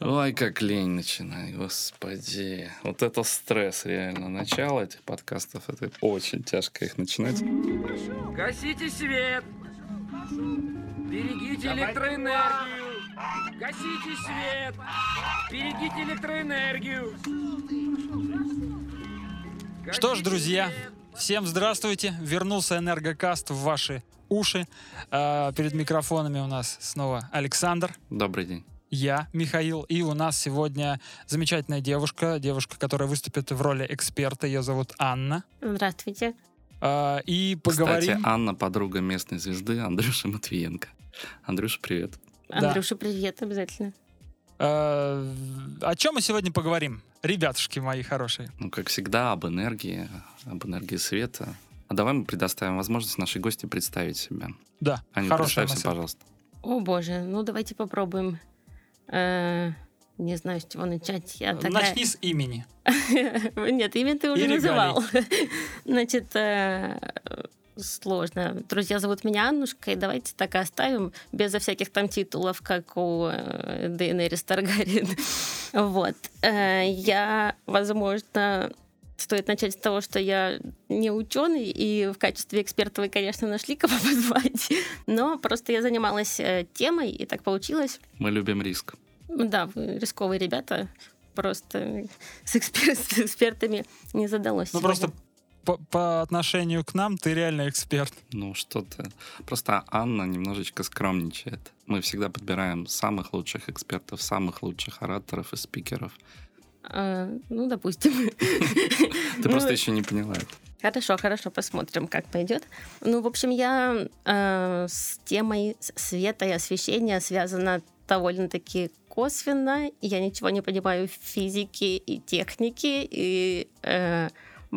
Ой, как лень начинать, господи. Вот это стресс реально. Начало этих подкастов, это очень тяжко их начинать. Гасите свет! Берегите электроэнергию! Гасите свет! Берегите электроэнергию! Что ж, друзья, всем здравствуйте. Вернулся Энергокаст в ваши уши. А, перед микрофонами у нас снова Александр. Добрый день. Я, Михаил, и у нас сегодня замечательная девушка, девушка, которая выступит в роли эксперта, ее зовут Анна. Здравствуйте. А, и поговорим... Кстати, Анна подруга местной звезды Андрюши Матвиенко. Андрюша, привет. Да. Андрюша, привет, обязательно. А, о чем мы сегодня поговорим, ребятушки мои хорошие? Ну, как всегда, об энергии, об энергии света. А давай мы предоставим возможность нашей гости представить себя. Да, Аня, хорошая представься, мысль. пожалуйста. О боже, ну давайте попробуем. Э, не знаю, с чего начать. Я такая... Начни с имени. Нет, имя ты уже называл. Значит, э, сложно. Друзья зовут меня Аннушка, и давайте так и оставим, безо всяких там титулов, как у э, Дейенерис Таргариен. Вот. Э, Я, возможно, стоит начать с того, что я не ученый, и в качестве эксперта вы, конечно, нашли кого позвать, но просто я занималась э, темой, и так получилось. Мы любим риск. Да, вы рисковые ребята, просто с, экспер- с экспертами не задалось. Ну, сегодня. просто по, по отношению к нам ты реально эксперт. Ну, что-то. Просто Анна немножечко скромничает. Мы всегда подбираем самых лучших экспертов, самых лучших ораторов и спикеров. А, ну, допустим. Ты Ну, просто еще не поняла это. Хорошо, хорошо, посмотрим, как пойдет. Ну, в общем, я э, с темой света и освещения связана довольно-таки косвенно. Я ничего не понимаю в физике и технике, и э,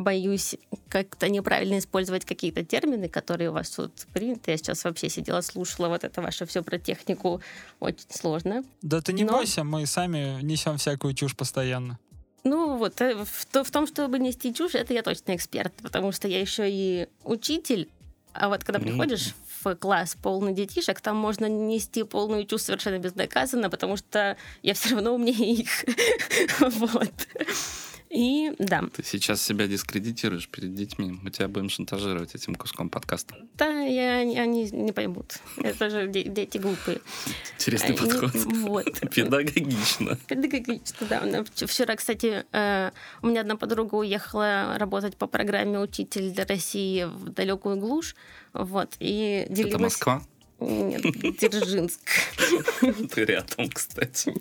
боюсь как-то неправильно использовать какие-то термины, которые у вас тут приняты. Я сейчас вообще сидела, слушала вот это ваше все про технику. Очень сложно. Да ты не Но- бойся, мы сами несем всякую чушь постоянно. Ну вот, э, в, то- в том, чтобы нести чушь, это я точно эксперт, потому что я еще и учитель. А вот когда приходишь в класс полный детишек, там можно нести полную чушь совершенно безнаказанно, потому что я все равно умнее их. Вот. И да, Ты сейчас себя дискредитируешь перед детьми. Мы тебя будем шантажировать этим куском подкаста. да, я, они не поймут. Это же де- дети глупые. Интересный подход. Вот. Педагогично. Педагогично, да. Вч- Вчера, кстати, э, у меня одна подруга уехала работать по программе «Учитель для России» в далекую глушь. Вот, и делилась... Это Москва? Нет, Дзержинск. Ты рядом, кстати.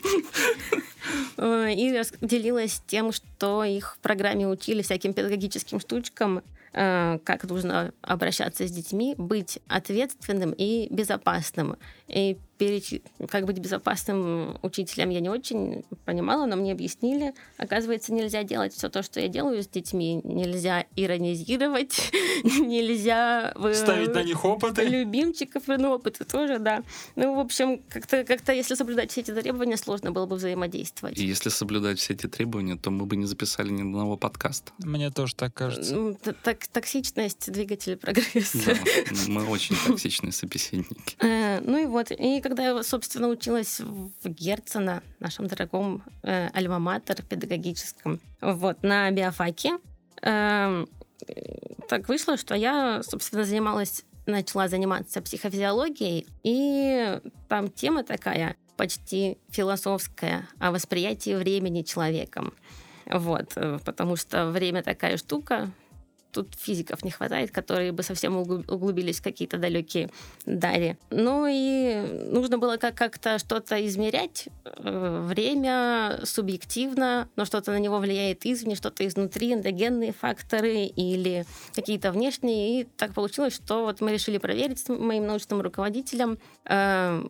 Э, И делилась тем, что их в программе учили всяким педагогическим штучкам, э, как нужно обращаться с детьми, быть ответственным и безопасным. И переч- как быть безопасным учителем я не очень понимала, но мне объяснили. Оказывается, нельзя делать все то, что я делаю с детьми. Нельзя иронизировать, нельзя... э, Ставить на них опыты. Любимчиков, ну, опыты тоже, да. Ну, в общем, как-то, как-то, если соблюдать все эти требования, сложно было бы взаимодействовать. И если соблюдать все эти требования, то мы бы не записали ни одного подкаста. Мне тоже так кажется. Так- токсичность двигателя прогресса. Да, мы очень токсичные собеседники. Э, Ну и вот, и когда я, собственно, училась в Герцена, нашем дорогом э, альма-матер педагогическом, вот, на биофаке, э, так вышло, что я, собственно, занималась, начала заниматься психофизиологией, и там тема такая почти философская о восприятии времени человеком. Вот, э, потому что время такая штука, тут физиков не хватает, которые бы совсем угл- углубились в какие-то далекие дали. Ну и нужно было как- как-то что-то измерять. Э, Время субъективно, но что-то на него влияет извне, что-то изнутри, эндогенные факторы или какие-то внешние. И так получилось, что вот мы решили проверить с моим научным руководителем э,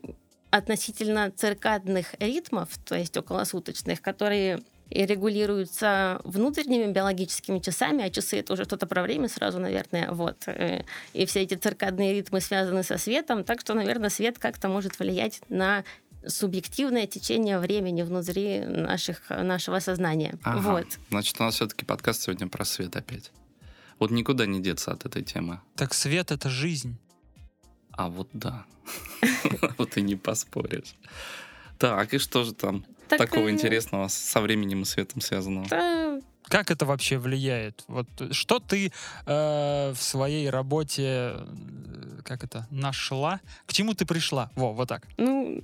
относительно циркадных ритмов, то есть околосуточных, которые и регулируются внутренними биологическими часами, а часы это уже что-то про время сразу, наверное, вот. Э, И все эти циркадные ритмы связаны со светом, так что, наверное, свет как-то может влиять на субъективное течение времени внутри наших, нашего сознания. Ага. Вот. Значит, у нас все-таки подкаст сегодня про свет опять. Вот никуда не деться от этой темы. Так свет — это жизнь. А вот да. Вот и не поспоришь. Так, и что же там Так, такого э, интересного со временем и светом связанного? да, Как это вообще влияет? Вот э, что ты э, в своей работе, э, как это, нашла? К чему ты пришла? Во, вот так. ну,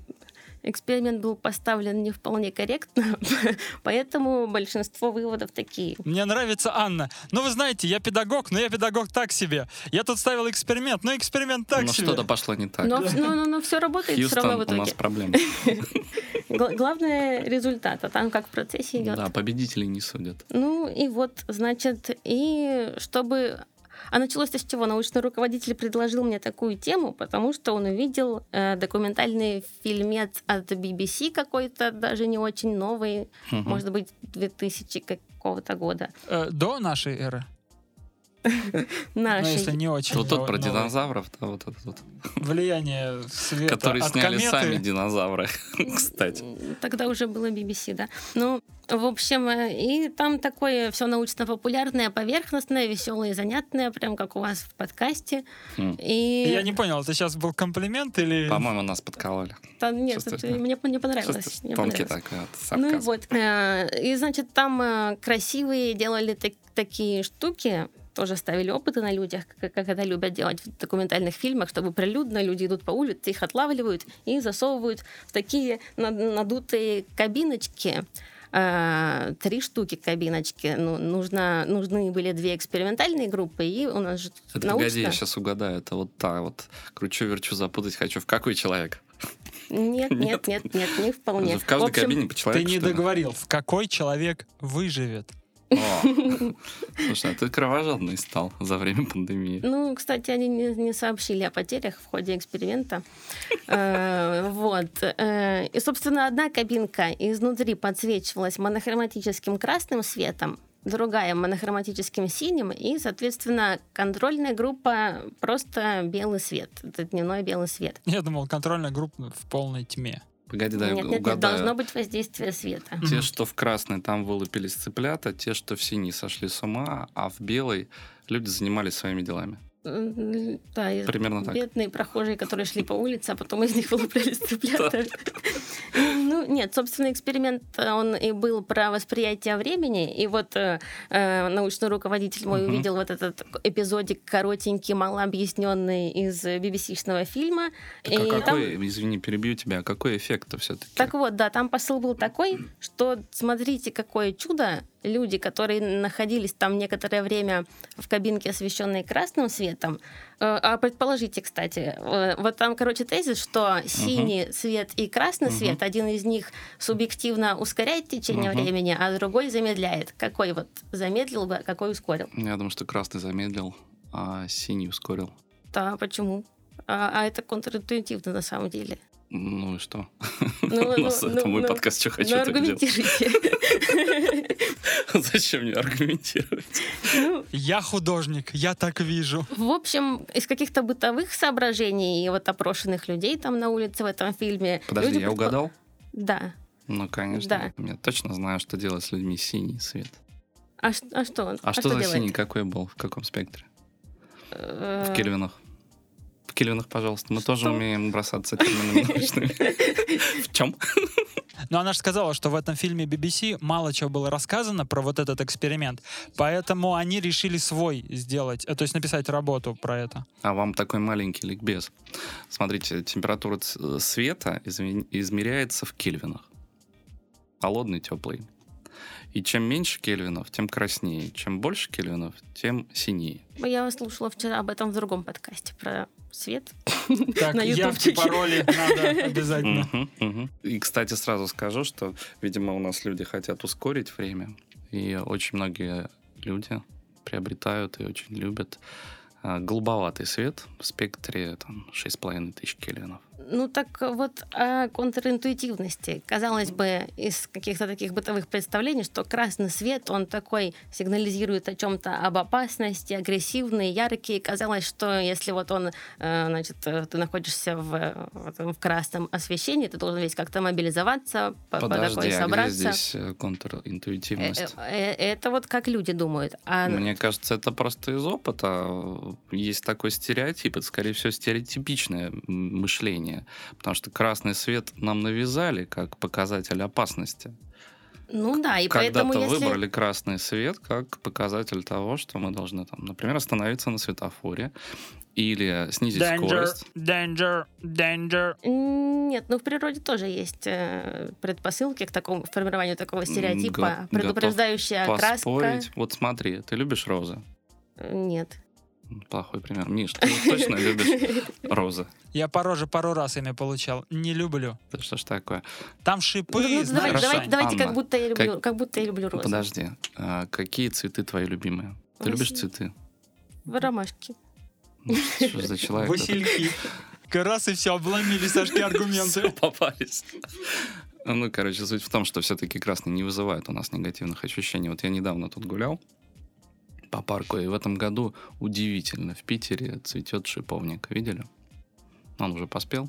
эксперимент был поставлен не вполне корректно, поэтому большинство выводов такие. Мне нравится Анна. Ну, вы знаете, я педагог, но я педагог так себе. Я тут ставил эксперимент, но эксперимент так Но себе. что-то пошло не так. Но, но, но, все работает все равно в Хьюстон, у нас итоге. проблемы. Гла- главное результат, а там как в процессе идет. Да, победителей не судят. Ну и вот, значит, и чтобы... А началось-то с чего? Научный руководитель предложил мне такую тему, потому что он увидел э, документальный фильмец от BBC какой-то, даже не очень новый, Мгм. может быть, 2000 какого-то года. Э, до нашей эры. Ну, Нашей. если не очень. Вот тот про новый. динозавров, да, вот этот вот. Влияние света Которые от сняли кометы. сами динозавры, кстати. Тогда уже было BBC, да. Ну, в общем, э, и там такое все научно-популярное, поверхностное, веселое, занятное, прям как у вас в подкасте. М. И Я не понял, это сейчас был комплимент или... По-моему, нас подкололи. Та- нет, это да? мне не понравилось. Мне тонкий понравилось. такой вот Ну и вот. э, И, значит, там э, красивые делали так- такие штуки, тоже ставили опыты на людях, как, как это любят делать в документальных фильмах, чтобы прилюдно люди идут по улице, их отлавливают и засовывают в такие над- надутые кабиночки. Э, Три штуки кабиночки. Ну, нужно, нужны были две экспериментальные группы, и у нас же Это научно... погоди, я сейчас угадаю. Это вот та вот кручу-верчу запутать хочу. В какой человек? Нет, нет, нет, нет, не вполне. В каждой В общем, кабине по Ты человеку, не что ли? договорил, в какой человек выживет. Слушай, а ты кровожадный стал за время пандемии. Ну, кстати, они не, не сообщили о потерях в ходе эксперимента. Э, Вот. Э, И, собственно, одна кабинка изнутри подсвечивалась монохроматическим красным светом, другая монохроматическим синим, и, соответственно, контрольная группа просто белый свет. Это дневной белый свет. Я думал, контрольная группа в полной тьме. Погоди, дай нет, нет, нет, угадаю. должно быть воздействие света. Те, что в красной, там вылупились цыплята, те, что в синий, сошли с ума, а в белой люди занимались своими делами. Да, Примерно так. бедные прохожие, которые шли по улице, а потом из них вылуплялись цыплята. Ну, нет, собственно, эксперимент, э, он и был про восприятие времени, и вот э, э, научный руководитель мой увидел вот этот эпизодик коротенький, малообъясненный из BBC-шного фильма. Так, а какой, извини, перебью тебя, а какой эффект-то все-таки? Так вот, да, там посыл был такой, что смотрите, какое чудо, люди, которые находились там некоторое время в кабинке, освещенной красным светом, э, а предположите, кстати, э, вот там, короче, тезис, что синий свет и красный Мгм. свет, один из них субъективно ускоряет течение Мгм. времени, а другой замедляет. Какой вот замедлил бы, а какой ускорил? Я думаю, что красный замедлил, а синий ускорил. Да, почему? А, а это контринтуитивно на самом деле. Ну и что? Ну, У нас ну, это ну, мой ну, подкаст, что хочу, Ну, аргументируйте. Зачем мне аргументировать? Ну, Я художник, я так вижу. В общем, из каких-то бытовых соображений и вот опрошенных людей там на улице в этом фильме... Подожди, я предпо- угадал? Да. Ну, конечно. Да. Я точно знаю, что делать с людьми синий свет. А, а что он? А, что, за делает? синий? Какой был? В каком спектре? Э, В кельвинах. В кельвинах, пожалуйста. Мы тоже Что? умеем бросаться терминами научными. В чем? Но она же сказала, что в этом фильме BBC мало чего было рассказано про вот этот эксперимент, поэтому они решили свой сделать, э, то есть написать работу про это. А вам такой маленький ликбез. Смотрите, температура света изме- измеряется в кельвинах. Холодный, теплый. И чем меньше кельвинов, тем краснее. Чем больше кельвинов, тем синее. Я вас слушала вчера об этом в другом подкасте про свет. Так, На явки, ютубчике. пароли надо обязательно. И, кстати, сразу скажу, что, видимо, у нас люди хотят ускорить время, и очень многие люди приобретают и очень любят а, голубоватый свет в спектре там, 6,5 тысяч кельвинов. Ну так вот о контринтуитивности. Казалось бы, из каких-то таких бытовых представлений, что красный свет, он такой сигнализирует о чем-то об опасности, агрессивный, яркий. Казалось, что если вот он, э, значит, э, ты находишься в, в красном освещении, ты должен весь как-то мобилизоваться, по, по Подожди, такой а где собраться. здесь э, контринтуитивность? Это вот как люди думают. А Мне кажется, это просто из опыта. Есть такой стереотип. Это, скорее всего, стереотипичное мышление. Освещения, потому что красный свет нам навязали как показатель опасности. Ну да, и поэтому Когда-то если... выбрали красный свет как показатель того, что мы должны, там, например, остановиться на светофоре или снизить Danger, скорость. danger, danger. Нет, ну в природе тоже есть э, предпосылки к такому формированию такого стереотипа, Го- предупреждающая окраска. Поспорить. Вот смотри, ты любишь розы? Нет. Плохой пример. Миш, ты точно любишь розы? Я по роже пару раз ими получал. Не люблю. Да что ж такое? Там шипы, Ну, ну, знаешь, давайте, Хорошо. давайте, давайте как Анна, будто я люблю, как- как будто я люблю розы. Подожди. а какие цветы твои любимые? Ты любишь Василий. цветы? В ромашке. Ну, Что за человек? Васильки. Раз и все, обломили Сашки аргументы. Попались. Ну, короче, суть в том, что все-таки красный не вызывает у нас негативных ощущений. Вот я недавно тут гулял по парку, и в этом году удивительно, в Питере цветет шиповник. Видели? Он уже поспел.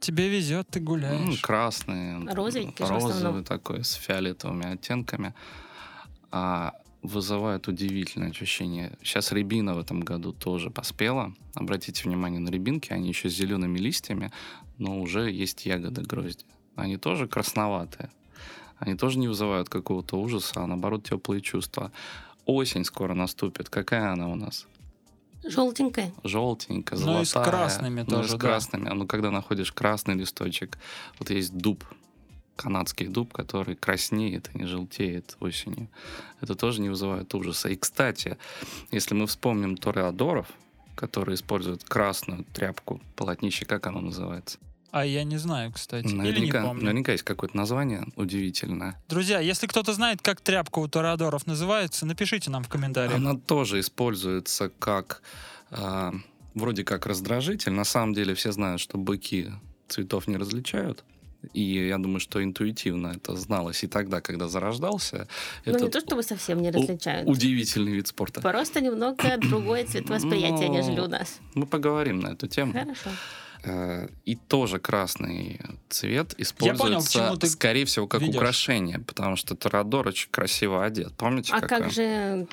Тебе везет, ты Ну, гуляешь. красный, Розовенький розовый такой, с фиолетовыми оттенками. А вызывает удивительное ощущение. Сейчас рябина в этом году тоже поспела. Обратите внимание на рябинки, они еще с зелеными листьями, но уже есть ягоды грозди. Они тоже красноватые. Они тоже не вызывают какого-то ужаса, а наоборот теплые чувства. Осень скоро наступит. Какая она у нас? Желтенькая. желтенькая, Ну, золотая. и с красными Ну, и тоже, с да. красными. А ну, когда находишь красный листочек, вот есть дуб, канадский дуб, который краснеет и не желтеет осенью. Это тоже не вызывает ужаса. И, кстати, если мы вспомним тореадоров, которые используют красную тряпку, полотнище, как оно называется? А я не знаю, кстати. Или не Наверняка, помню. наверняка есть какое-то название удивительное. Друзья, если кто-то знает, как тряпка у торадоров называется, напишите нам в комментариях. Она тоже используется как а, вроде как раздражитель. На самом деле все знают, что быки цветов не различают. И я думаю, что интуитивно это зналось и тогда, когда зарождался. Ну, не то, чтобы совсем не различают. удивительный вид спорта. Просто немного другое цветовосприятие, Ну, нежели у нас. Мы поговорим на эту тему. Хорошо. Э, И тоже красный цвет понял, используется, ты скорее всего, как ведёшь. украшение, потому что Торадор очень красиво одет. Помните, А какой как он? же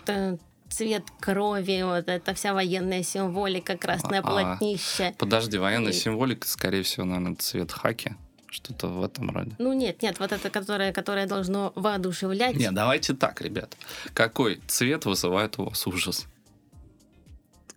цвет крови, вот эта вся военная символика, красное А, полотнище. Подожди, военная И- символика, скорее всего, наверное, цвет хаки. Что-то в этом роде. Ну нет, нет, вот это, которое, которое должно воодушевлять. Не, давайте так, ребят. Какой цвет вызывает у вас ужас?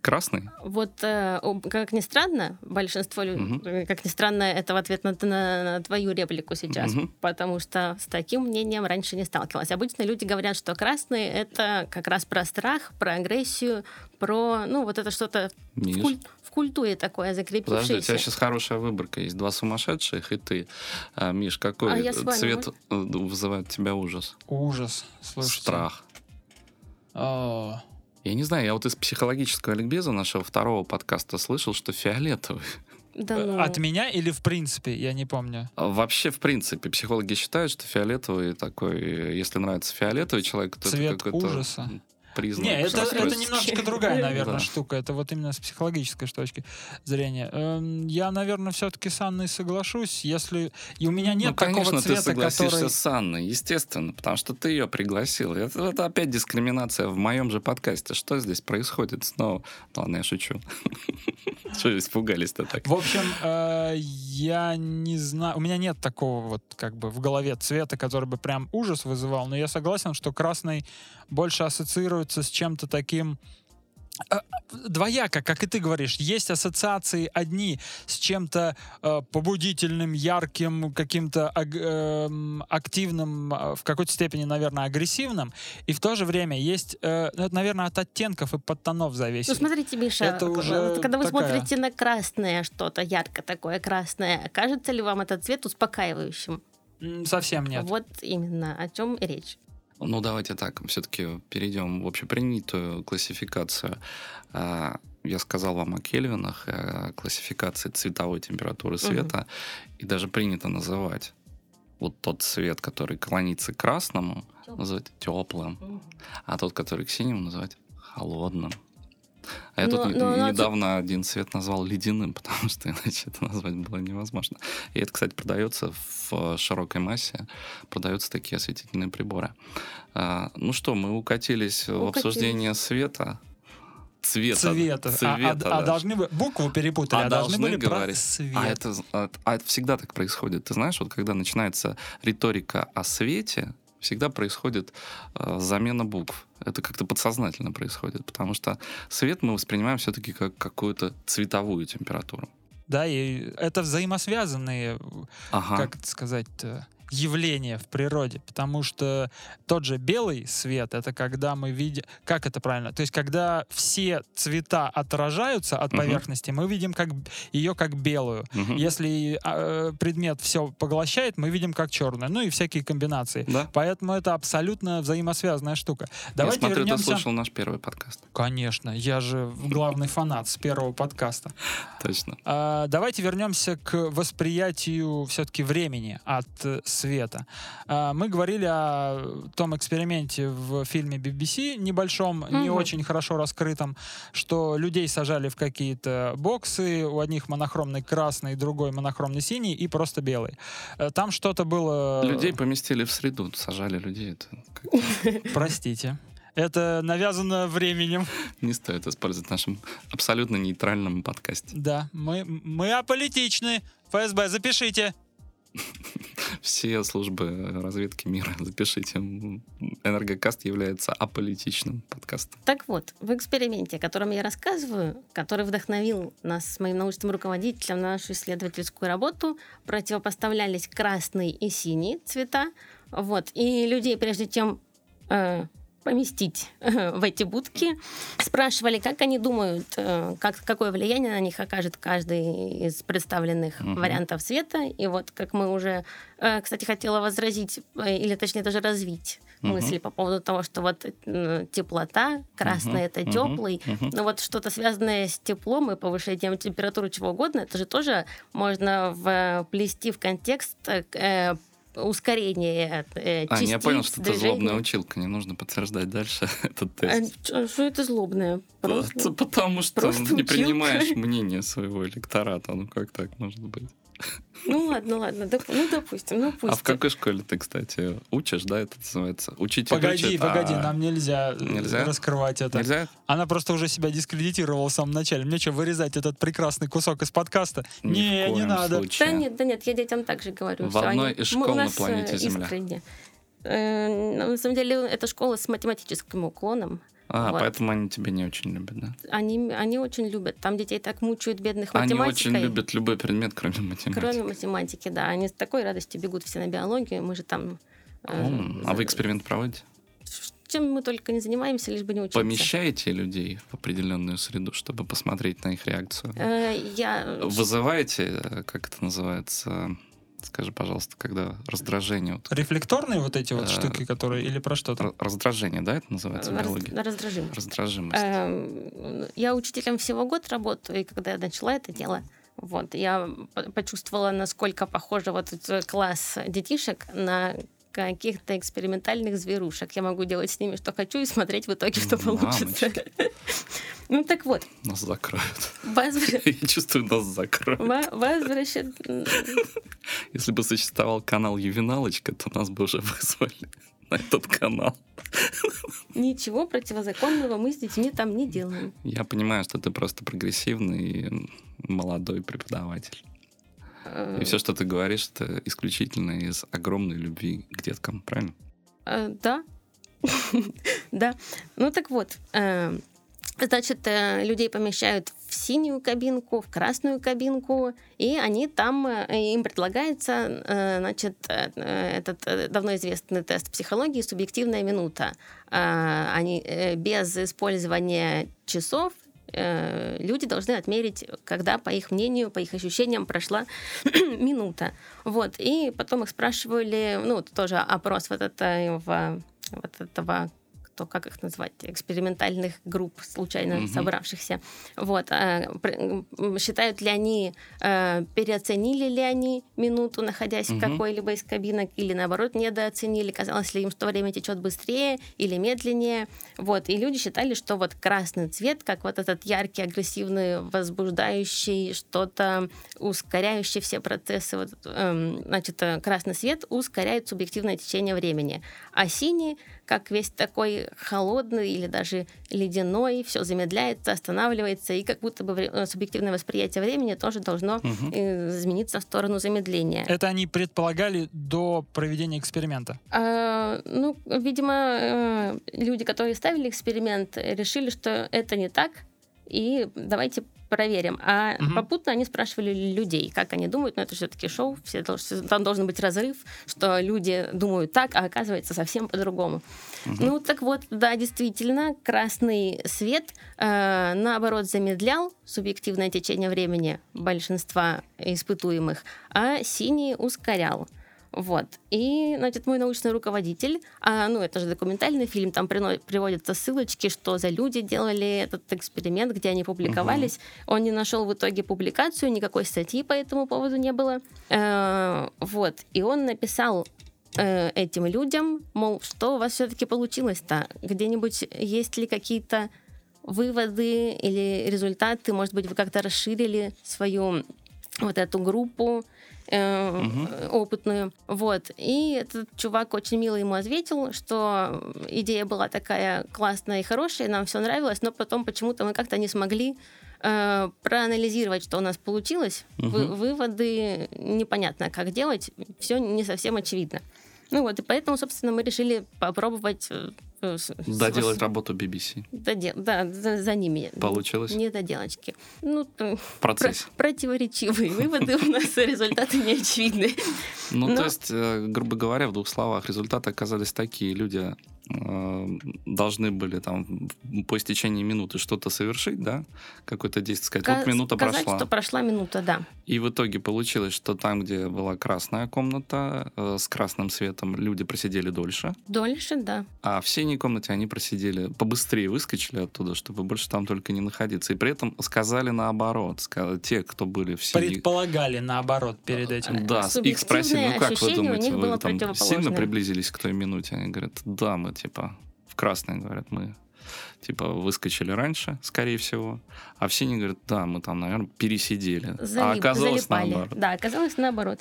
Красный? Вот, э, как ни странно, большинство, э, как ни странно, это в ответ на, на- на твою реплику сейчас, потому что с таким мнением раньше не сталкивалась. Обычно люди говорят, что красный это как раз про страх, про агрессию, про, ну, вот это что-то в, куль- в культуре такое Подожди, у закрепившееся. тебя сейчас хорошая выборка есть. Два сумасшедших и ты. А, Миш, какой А цвет вызывает у тебя ужас? Ужас. Слушайте. Страх. О, Я не знаю, я вот из психологического ликбеза нашего второго подкаста слышал, что фиолетовый. Да ну. От меня или в принципе? Я не помню. А Вообще, в принципе, психологи считают, что фиолетовый такой, если нравится фиолетовый человек, то Цвет это какой-то ужаса. Признак. Не, это, это немножечко другая, наверное, Да. штука. Это вот именно с психологической точки зрения. Эм, Я, наверное, все-таки с Анной соглашусь, если... И у меня нет ну, конечно, такого ты цвета, согласишься который... с Анной, естественно, потому что ты ее пригласил. Это, это опять дискриминация в моем же подкасте. Что здесь происходит снова? Ладно, я шучу. Что испугались-то так? В общем, э, я не знаю, у меня нет такого вот как бы в голове цвета, который бы прям ужас вызывал, но я согласен, что красный больше ассоциируется с чем-то таким э, двояко, как и ты говоришь, есть ассоциации одни с чем-то э, побудительным, ярким, каким-то аг- эм, активным, э, в какой-то степени, наверное, агрессивным, и в то же время есть, э, ну, это, наверное, от оттенков и подтонов зависит. Ну, смотрите, Миша, Это уже когда вы такая- смотрите на красное что-то, ярко такое красное, кажется ли вам этот цвет успокаивающим? Совсем нет. Вот именно о чем речь. Ну, давайте так, все-таки перейдем в общепринятую классификацию. А, Я сказал вам о кельвинах, о классификации цветовой температуры света, и даже принято называть вот тот цвет, который клонится к красному, Тёплым. называть теплым, а тот, который к синему, называть холодным. А я Но- тут но- но- недавно один цвет назвал ледяным, потому что иначе это назвать было невозможно. И это, кстати, продается в широкой массе, продаются такие осветительные приборы. А, ну что, мы укатились в Укатились. обсуждение света. цвета. цвета. А- а- цвета, а, да. должны бы букву перепутали, а, А должны должны были про говорить. свет. А это, а, а это всегда так происходит. Ты знаешь, вот когда начинается риторика о свете, всегда происходит э, замена букв. Это как-то подсознательно происходит, потому что свет мы воспринимаем все-таки как какую-то цветовую температуру. Да, и это взаимосвязанные, Ага. как это сказать явления в природе, потому что тот же белый свет это когда мы видим, как это правильно, то есть когда все цвета отражаются от Мгм. поверхности, мы видим как ее как белую. Мгм. Если э, предмет все поглощает, мы видим как черную, ну и всякие комбинации. Да? Поэтому это абсолютно взаимосвязанная штука. Давайте Я смотрю, ты вернемся. слушал наш первый подкаст. Конечно, я же главный фанат с первого подкаста. Точно. А, Давайте вернемся к восприятию все-таки времени от э, света. А, Мы говорили о том эксперименте в фильме BBC небольшом, не Мгм. очень хорошо раскрытом, что людей сажали в какие-то боксы, у одних монохромный красный, другой монохромный синий и просто белый. Э, Там что-то было... Людей поместили в среду, сажали людей. Это как- Простите. Это навязано временем. не стоит использовать в нашем абсолютно нейтральном подкасте. Да, мы, мы аполитичны. ФСБ, запишите. Все службы разведки мира, запишите. Энергокаст является аполитичным подкастом. Так вот, в эксперименте, о котором я рассказываю, который вдохновил нас с моим научным руководителем на нашу исследовательскую работу, противопоставлялись красный и синий цвета. Вот. И людей, прежде чем э, поместить э, в эти будки, спрашивали, как они думают, э, как, какое влияние на них окажет каждый из представленных Мгм. вариантов света. И вот, как мы уже, э, кстати, хотела возразить, или точнее даже развить Мгм. мысли по поводу того, что вот теплота, красный Мгм, это теплый, мгм. но вот что-то связанное с теплом и повышением температуры чего угодно, это же тоже можно вплести в контекст э, ускорения э, А, частиц, я понял, что ты злобная движения. училка, не нужно подтверждать дальше этот А тест. чё- Что это злобное? Просто. Это потому что просто не училка. принимаешь мнение своего электората. Ну как так может быть? Ну ладно, ладно, доп- ну допустим, ну пусть. А в какой школе ты, кстати, учишь, да, это называется? Учитель Погоди, учит, погоди, а нам нельзя, э, Нельзя? раскрывать это. Нельзя? Она просто уже себя дискредитировала в самом начале. Мне что, вырезать этот прекрасный кусок из подкаста? Ни в не, не надо. случае. Да нет, да нет, я детям также говорю. В всё, одной они- из мы- у школ на нас, э, планете Земля. искренне. Э, На самом деле, это школа с математическим уклоном. А, Вот. поэтому они тебя не очень любят, да? Они, они очень любят. Там детей так мучают бедных Они математикой. очень любят любой предмет, кроме математики. Кроме математики, да. Они с такой радостью бегут все на биологию. Мы же там... э, М, А вы эксперимент проводите? Чем мы только не занимаемся, лишь бы не учиться. Помещаете людей в определенную среду, чтобы посмотреть на их реакцию? Э, Я... Вызываете, э, как это называется, скажи, пожалуйста, когда раздражение, вот, Рефлекторные вот эти вот Э, штуки, которые... Или про что там? р- раздражение, да, это называется в биологии? раздражимость. Раздражимость. Эм, Я учителем всего год работаю, и когда я начала это дело, вот, я по- почувствовала, насколько похоже вот этот класс детишек на каких-то экспериментальных зверушек. Я могу делать с ними, что хочу, и смотреть в итоге, что получится. Мамочки. Ну так вот, Нас закроют. возвра- Я чувствую, нас закроют. во- возвраща- Если бы существовал канал Ювеналочка, то нас бы уже вызвали на этот канал. Ничего противозаконного мы с детьми там не делаем. Я понимаю, что ты просто прогрессивный и молодой преподаватель. Э, И все, что ты говоришь, это исключительно из огромной любви к деткам, правильно? Э, Да. Да. Ну так вот, э, значит, людей помещают в синюю кабинку, в красную кабинку, и они там, им предлагается, значит, этот давно известный тест психологии «Субъективная минута». Они без использования часов э, люди должны отмерить, когда, по их мнению, по их ощущениям, прошла минута. Вот. И потом их спрашивали, ну, тоже опрос вот этого, вот этого кто, как их назвать, экспериментальных групп, случайно Мгм. собравшихся. Вот. а, считают ли они, э, переоценили ли они минуту, находясь в Мгм. какой-либо из кабинок, или наоборот недооценили, казалось ли им, что время течет быстрее или медленнее. Вот. И люди считали, что вот красный цвет, как вот этот яркий, агрессивный, возбуждающий, что-то ускоряющий все процессы, вот, эм, значит, э, красный свет ускоряет субъективное течение времени, а синий как весь такой холодный или даже ледяной, все замедляется, останавливается, и как будто бы вре- субъективное восприятие времени тоже должно э, измениться в сторону замедления. Это они предполагали до проведения эксперимента. А, ну, видимо, э, люди, которые ставили эксперимент, э, решили, что это не так, и давайте проверим. А Мгм. попутно они спрашивали людей, как они думают, но это все-таки шоу, все должны- там должен быть разрыв, что люди думают так, а оказывается совсем по-другому. Ну, так вот, да, действительно, красный свет, э, наоборот, замедлял субъективное течение времени большинства испытуемых, а синий ускорял. Вот. И, значит, мой научный руководитель, а, ну, это же документальный фильм, там приводятся ссылочки, что за люди делали этот эксперимент, где они публиковались. Он не нашел в итоге публикацию, никакой статьи по этому поводу не было. Э, вот. И он написал э, этим людям, мол, что у вас все-таки получилось-то? Где-нибудь есть ли какие-то выводы или результаты? Может быть, вы как-то расширили свою вот эту группу э, Мгм. опытную. Вот. И этот чувак очень мило ему ответил, что идея была такая классная и хорошая, нам все нравилось, но потом почему-то мы как-то не смогли э, проанализировать, что у нас получилось. Вы- Мгм. выводы непонятно, как делать, все не совсем очевидно. Ну вот, и поэтому, собственно, мы решили попробовать э, Доделать работу BBC. доде- да, за, за ними. Получилось? Не доделочки. Ну, В про- противоречивые выводы у нас, результаты не очевидны. Ну, то есть, э, грубо говоря, в двух словах, результаты оказались такие. Люди должны были там по истечении минуты что-то совершить, да, какое-то действие сказать. Вот Ка- минута сказать, прошла. что прошла минута, да. И в итоге получилось, что там, где была красная комната э, с красным светом, люди просидели дольше, Дольше, да. а в синей комнате они просидели, побыстрее выскочили оттуда, чтобы больше там только не находиться. И при этом сказали наоборот. Сказали, те, кто были в синей... Предполагали наоборот перед этим. Да, их спросили, ну как вы думаете, вы там сильно приблизились к той минуте? Они говорят, да, мы типа в красной, говорят, мы типа выскочили раньше, скорее всего, а в синей говорят, да, мы там, наверное, пересидели. а Залип- оказалось залипали. наоборот. Да, оказалось наоборот.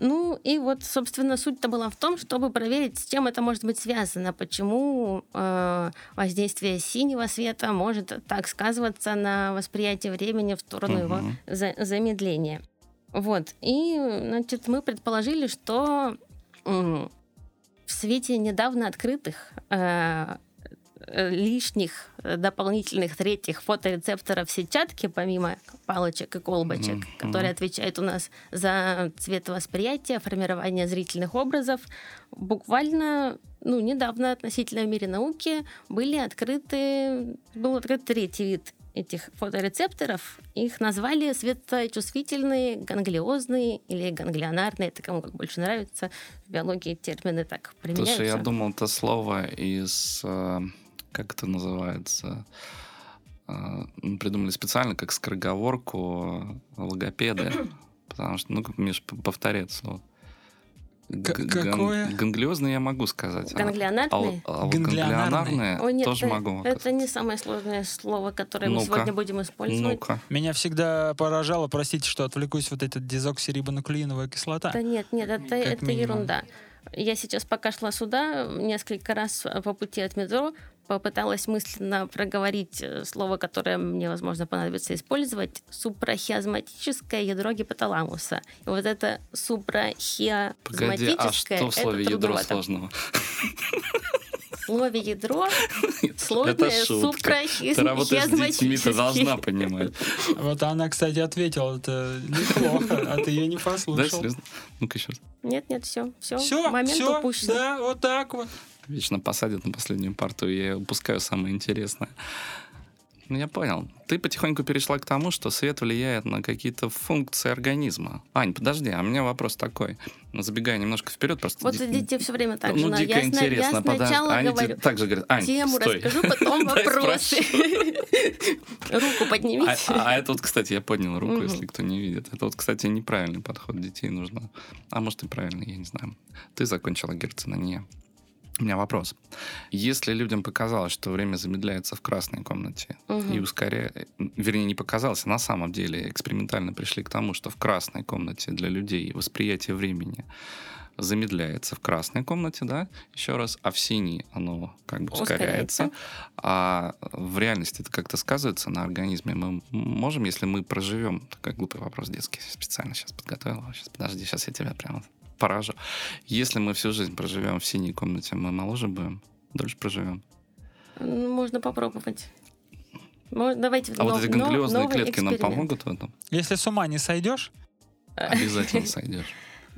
Ну и вот, собственно, суть-то была в том, чтобы проверить, с чем это может быть связано, почему э, воздействие синего света может так сказываться на восприятие времени в сторону его Мгм. за- замедления. Вот. И, значит, мы предположили, что в свете недавно открытых э, э, лишних э, дополнительных третьих фоторецепторов сетчатки, помимо палочек и колбочек, Мгм. которые отвечают у нас за цветовосприятие, формирование зрительных образов, буквально ну, недавно относительно в мире науки были открыты, был открыт третий вид этих фоторецепторов. Их назвали светочувствительные, ганглиозные или ганглионарные, это кому как больше нравится. В биологии термины так применяются. Слушай, я думал, это слово из, э, как это называется, э, ну, придумали специально как скороговорку логопеды, потому что, ну, Миш, п- повторяй это слово. Какое? Ганглиозные я могу сказать. а- Ганглионарные? А, вот Ганглионарные? ганглионарные О, нет, тоже это, могу. это не самое сложное слово, которое мы Ну-ка. сегодня будем использовать. Ну-ка. Меня всегда поражало, простите, что отвлекусь, вот эта дезоксирибонуклеиновая кислота. Да нет, нет, это, это минимум. ерунда. Я сейчас, пока шла сюда, несколько раз по пути от метро попыталась мысленно проговорить э, слово, которое мне, возможно, понадобится использовать. Супрахиазматическое ядро гипоталамуса. И вот это супрахиазматическое... Погоди, а что в слове ядро сложного? В слове ядро сложное шутка. Ты работаешь с детьми, ты должна понимать. Вот она, кстати, ответила, это неплохо, а ты ее не Да, послушал. серьезно? Ну-ка еще раз. Нет, нет, все, все, Все, момент все, упущен. да, вот так вот. Вечно посадят на последнюю парту, и я упускаю самое интересное. Ну, я понял. Ты потихоньку перешла к тому, что свет влияет на какие-то функции организма. Ань, подожди, а у меня вопрос такой. Ну, Забегая немножко вперед, просто... Вот ди- дети все время так ну, же. на- дико я, интересно. я подожди. сначала тебе говорю, так же говорят, Ань, тему стой. расскажу, потом вопросы. Руку А, поднимите. а это вот, кстати, я поднял руку, если кто не видит. Это вот, кстати, неправильный подход детей нужно. А может и правильный, я не знаю. Ты закончила Герцена, не. У меня вопрос. Если людям показалось, что время замедляется в красной комнате Мгм. и ускоряет, вернее, не показалось, а на самом деле экспериментально пришли к тому, что в красной комнате для людей восприятие времени замедляется в красной комнате, да, еще раз, а в синей оно как бы ускоряется. Ускоряется. А в реальности это как-то сказывается на организме. Мы можем, если мы проживем, такой глупый вопрос детский, специально сейчас подготовил, сейчас подожди, сейчас я тебя прямо поражу. Если мы всю жизнь проживем в синей комнате, мы моложе будем, дольше проживем. Ну, Можно попробовать. Мо- Давайте А вот эти ганглиозные клетки нам эксперимент. помогут в этом? Если с ума не сойдешь, Обязательно сойдешь.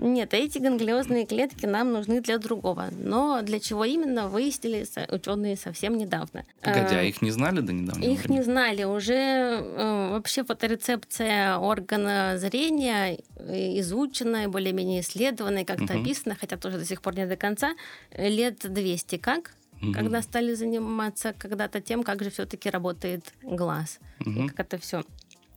Нет, эти ганглиозные клетки нам нужны для другого. Но для чего именно, выяснили ученые совсем недавно. Погоди, а Э, их не знали до недавнего Их не времени? знали. Уже э, вообще фоторецепция органа зрения э, изучена, более-менее исследована, и как-то Мгм. описана, хотя тоже до сих пор не до конца, лет 200 как, когда стали заниматься когда-то тем, как же все-таки работает глаз, Мгм. как это все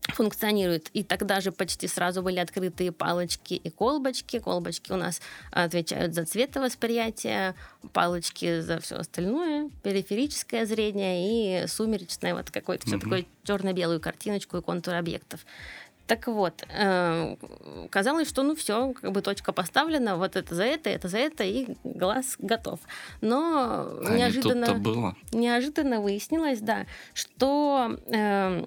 функционирует. И тогда же почти сразу были открыты и палочки, и колбочки. Колбочки у нас отвечают за цветовосприятие, палочки за все остальное, периферическое зрение и сумеречное, вот какой-то все Мгм. такое черно-белую картиночку и контур объектов. Так вот, э, казалось, что ну все, как бы точка поставлена, вот это за это, это за это, и глаз готов. Но А не неожиданно тут-то было. неожиданно выяснилось, да, что э,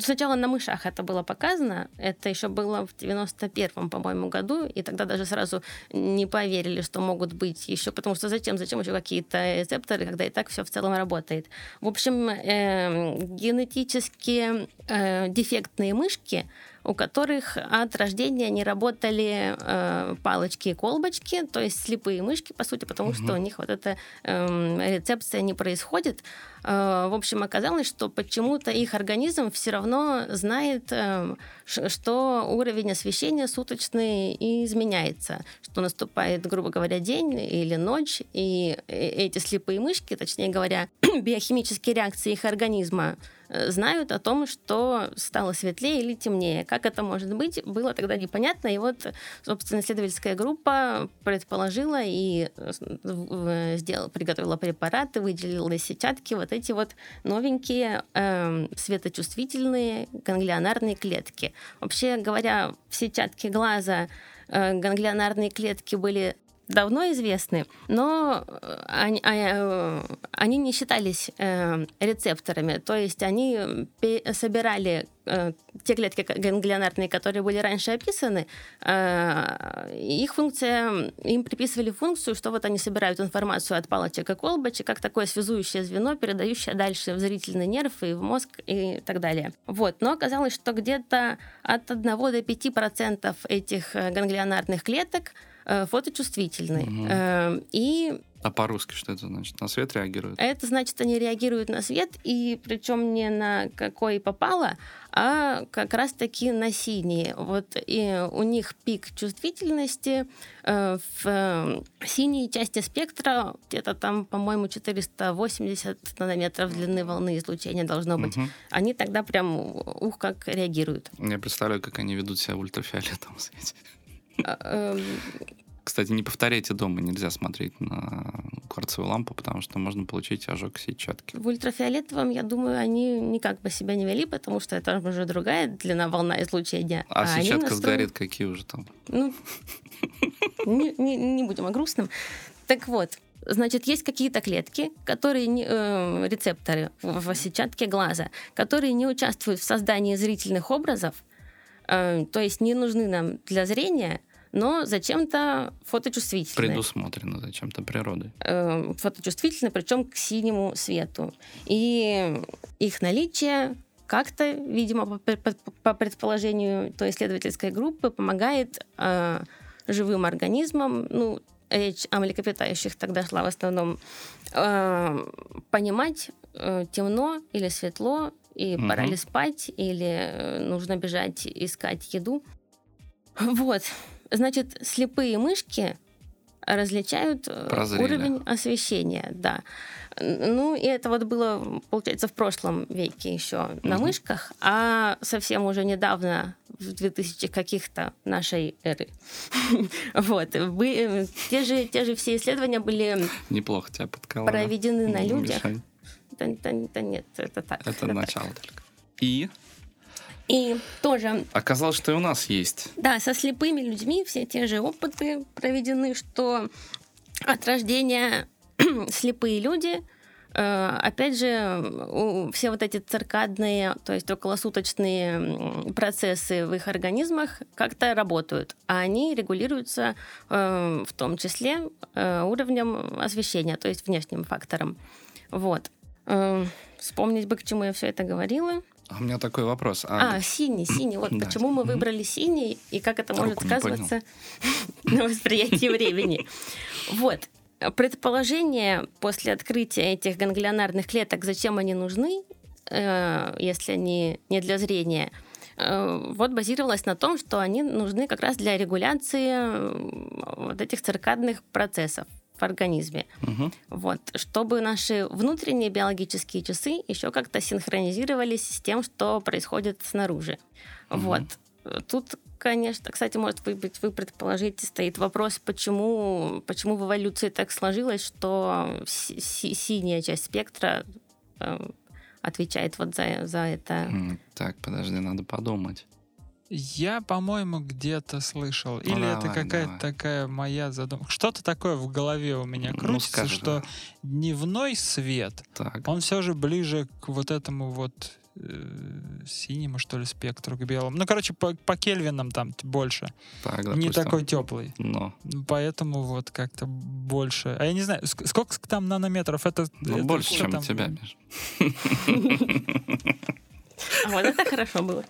сначала на мышах это было показано, это еще было в 91-м, по-моему, году, и тогда даже сразу не поверили, что могут быть еще, потому что зачем, зачем еще какие-то рецепторы, когда и так все в целом работает. В общем, э, генетически э, дефектные мышки, у которых от рождения не работали э, палочки и колбочки, то есть слепые мышки, по сути, потому что у них вот эта эм, рецепция не происходит. Э, в общем, оказалось, что почему-то их организм все равно знает, ш- что уровень освещения суточный изменяется, что наступает, грубо говоря, день или ночь, и э- эти слепые мышки, точнее говоря, биохимические реакции их организма э, знают о том, что стало светлее или темнее. Как это может быть, было тогда непонятно. И вот, собственно, исследовательская группа предположила и э, в- сделала, приготовила препараты, выделила сетчатки, вот эти вот новенькие эм, светочувствительные ганглионарные клетки. Вообще говоря, в сетчатке глаза э, ганглионарные клетки были давно известны, но э, они, а, э, они не считались э, рецепторами, то есть они собирали те клетки ганглионарные, которые были раньше описаны, их функция, им приписывали функцию, что вот они собирают информацию от палочек и колбочек, как такое связующее звено, передающее дальше в зрительный нерв и в мозг и так далее. Вот. Но оказалось, что где-то от 1 до 5 процентов этих ганглионарных клеток фоточувствительны. Мгм. Э, И А по-русски что это значит? На свет реагирует? это значит, они реагируют на свет, и причем не на какой попало, а как раз-таки на синие. Вот и у них пик чувствительности э, в э, синей части спектра где-то там, по-моему, 480 нанометров длины волны излучения должно быть. Мгм. Они тогда прям ух как реагируют. Я представляю, как они ведут себя в ультрафиолетовом свете. А, Кстати, не повторяйте дома, нельзя смотреть на кварцевую лампу, потому что можно получить ожог сетчатки. В ультрафиолетовом, я думаю, они никак бы себя не вели, потому что это уже другая длина волна излучения. А, они сетчатка настроены- сгорит, какие уже там? Ну, не, не- не будем о грустном. Так вот, значит, есть какие-то клетки, которые не- э, рецепторы в, в сетчатке глаза, которые не участвуют в создании зрительных образов, э, то есть не нужны нам для зрения, но зачем-то фоточувствительны. Предусмотрено зачем-то природой. э, фоточувствительны, причем к синему свету. И их наличие как-то, видимо, по, по- по предположению той исследовательской группы, помогает э, живым организмам, ну, речь о млекопитающих тогда шла в основном, э, понимать, э, темно или светло, и Мгм. пора ли спать, или э, нужно бежать искать еду. Вот. Значит, слепые мышки различают э, Прозрели. уровень освещения, да. Ну, и это вот было, получается, в прошлом веке еще на Мгм. мышках, а совсем уже недавно, в 2000 каких-то нашей эры. Вот. э, Те же, те же все исследования были Неплохо тебя подколола. проведены на людях. мешай. Да, да- да нет, это так. Это так. начало только. И И тоже Оказалось, что и у нас есть. Да, со слепыми людьми все те же опыты проведены, что от рождения слепые люди, э, опять же, все вот эти циркадные, то есть околосуточные процессы в их организмах как-то работают, а они регулируются э, в том числе э, уровнем освещения, то есть внешним фактором. Вот. Э, Вспомнить бы, к чему я все это говорила. А у меня такой вопрос. А, А, синий, синий. Вот Да. почему мы выбрали синий и как это может Руку поднял. сказываться на восприятии времени. Вот. Предположение после открытия этих ганглионарных клеток, зачем они нужны, э, если они не для зрения, э, вот базировалось на том, что они нужны как раз для регуляции э, вот этих циркадных процессов в организме. мгм. Вот, чтобы наши внутренние биологические часы еще как-то синхронизировались с тем, что происходит снаружи. Вот. Тут, конечно, кстати, может быть, вы предположите, стоит вопрос, почему, почему в эволюции так сложилось, что си- си- синяя часть спектра э, отвечает вот за, за это. Так, подожди, надо подумать. Я, по-моему, где-то слышал. Или это давай, какая-то давай. такая моя задумка. Что-то такое в голове у меня Ну, крутится, скажи, что да. дневной свет, Так. он все же ближе к вот этому вот э, синему, что ли, спектру, к белому. Ну, короче, по, по Кельвинам там больше. Так, Не такой теплый. Но. Поэтому вот как-то больше. А я не знаю, ск- сколько там нанометров? Это, Ну, это больше, чем у там? тебя, Миш. А вот это хорошо было.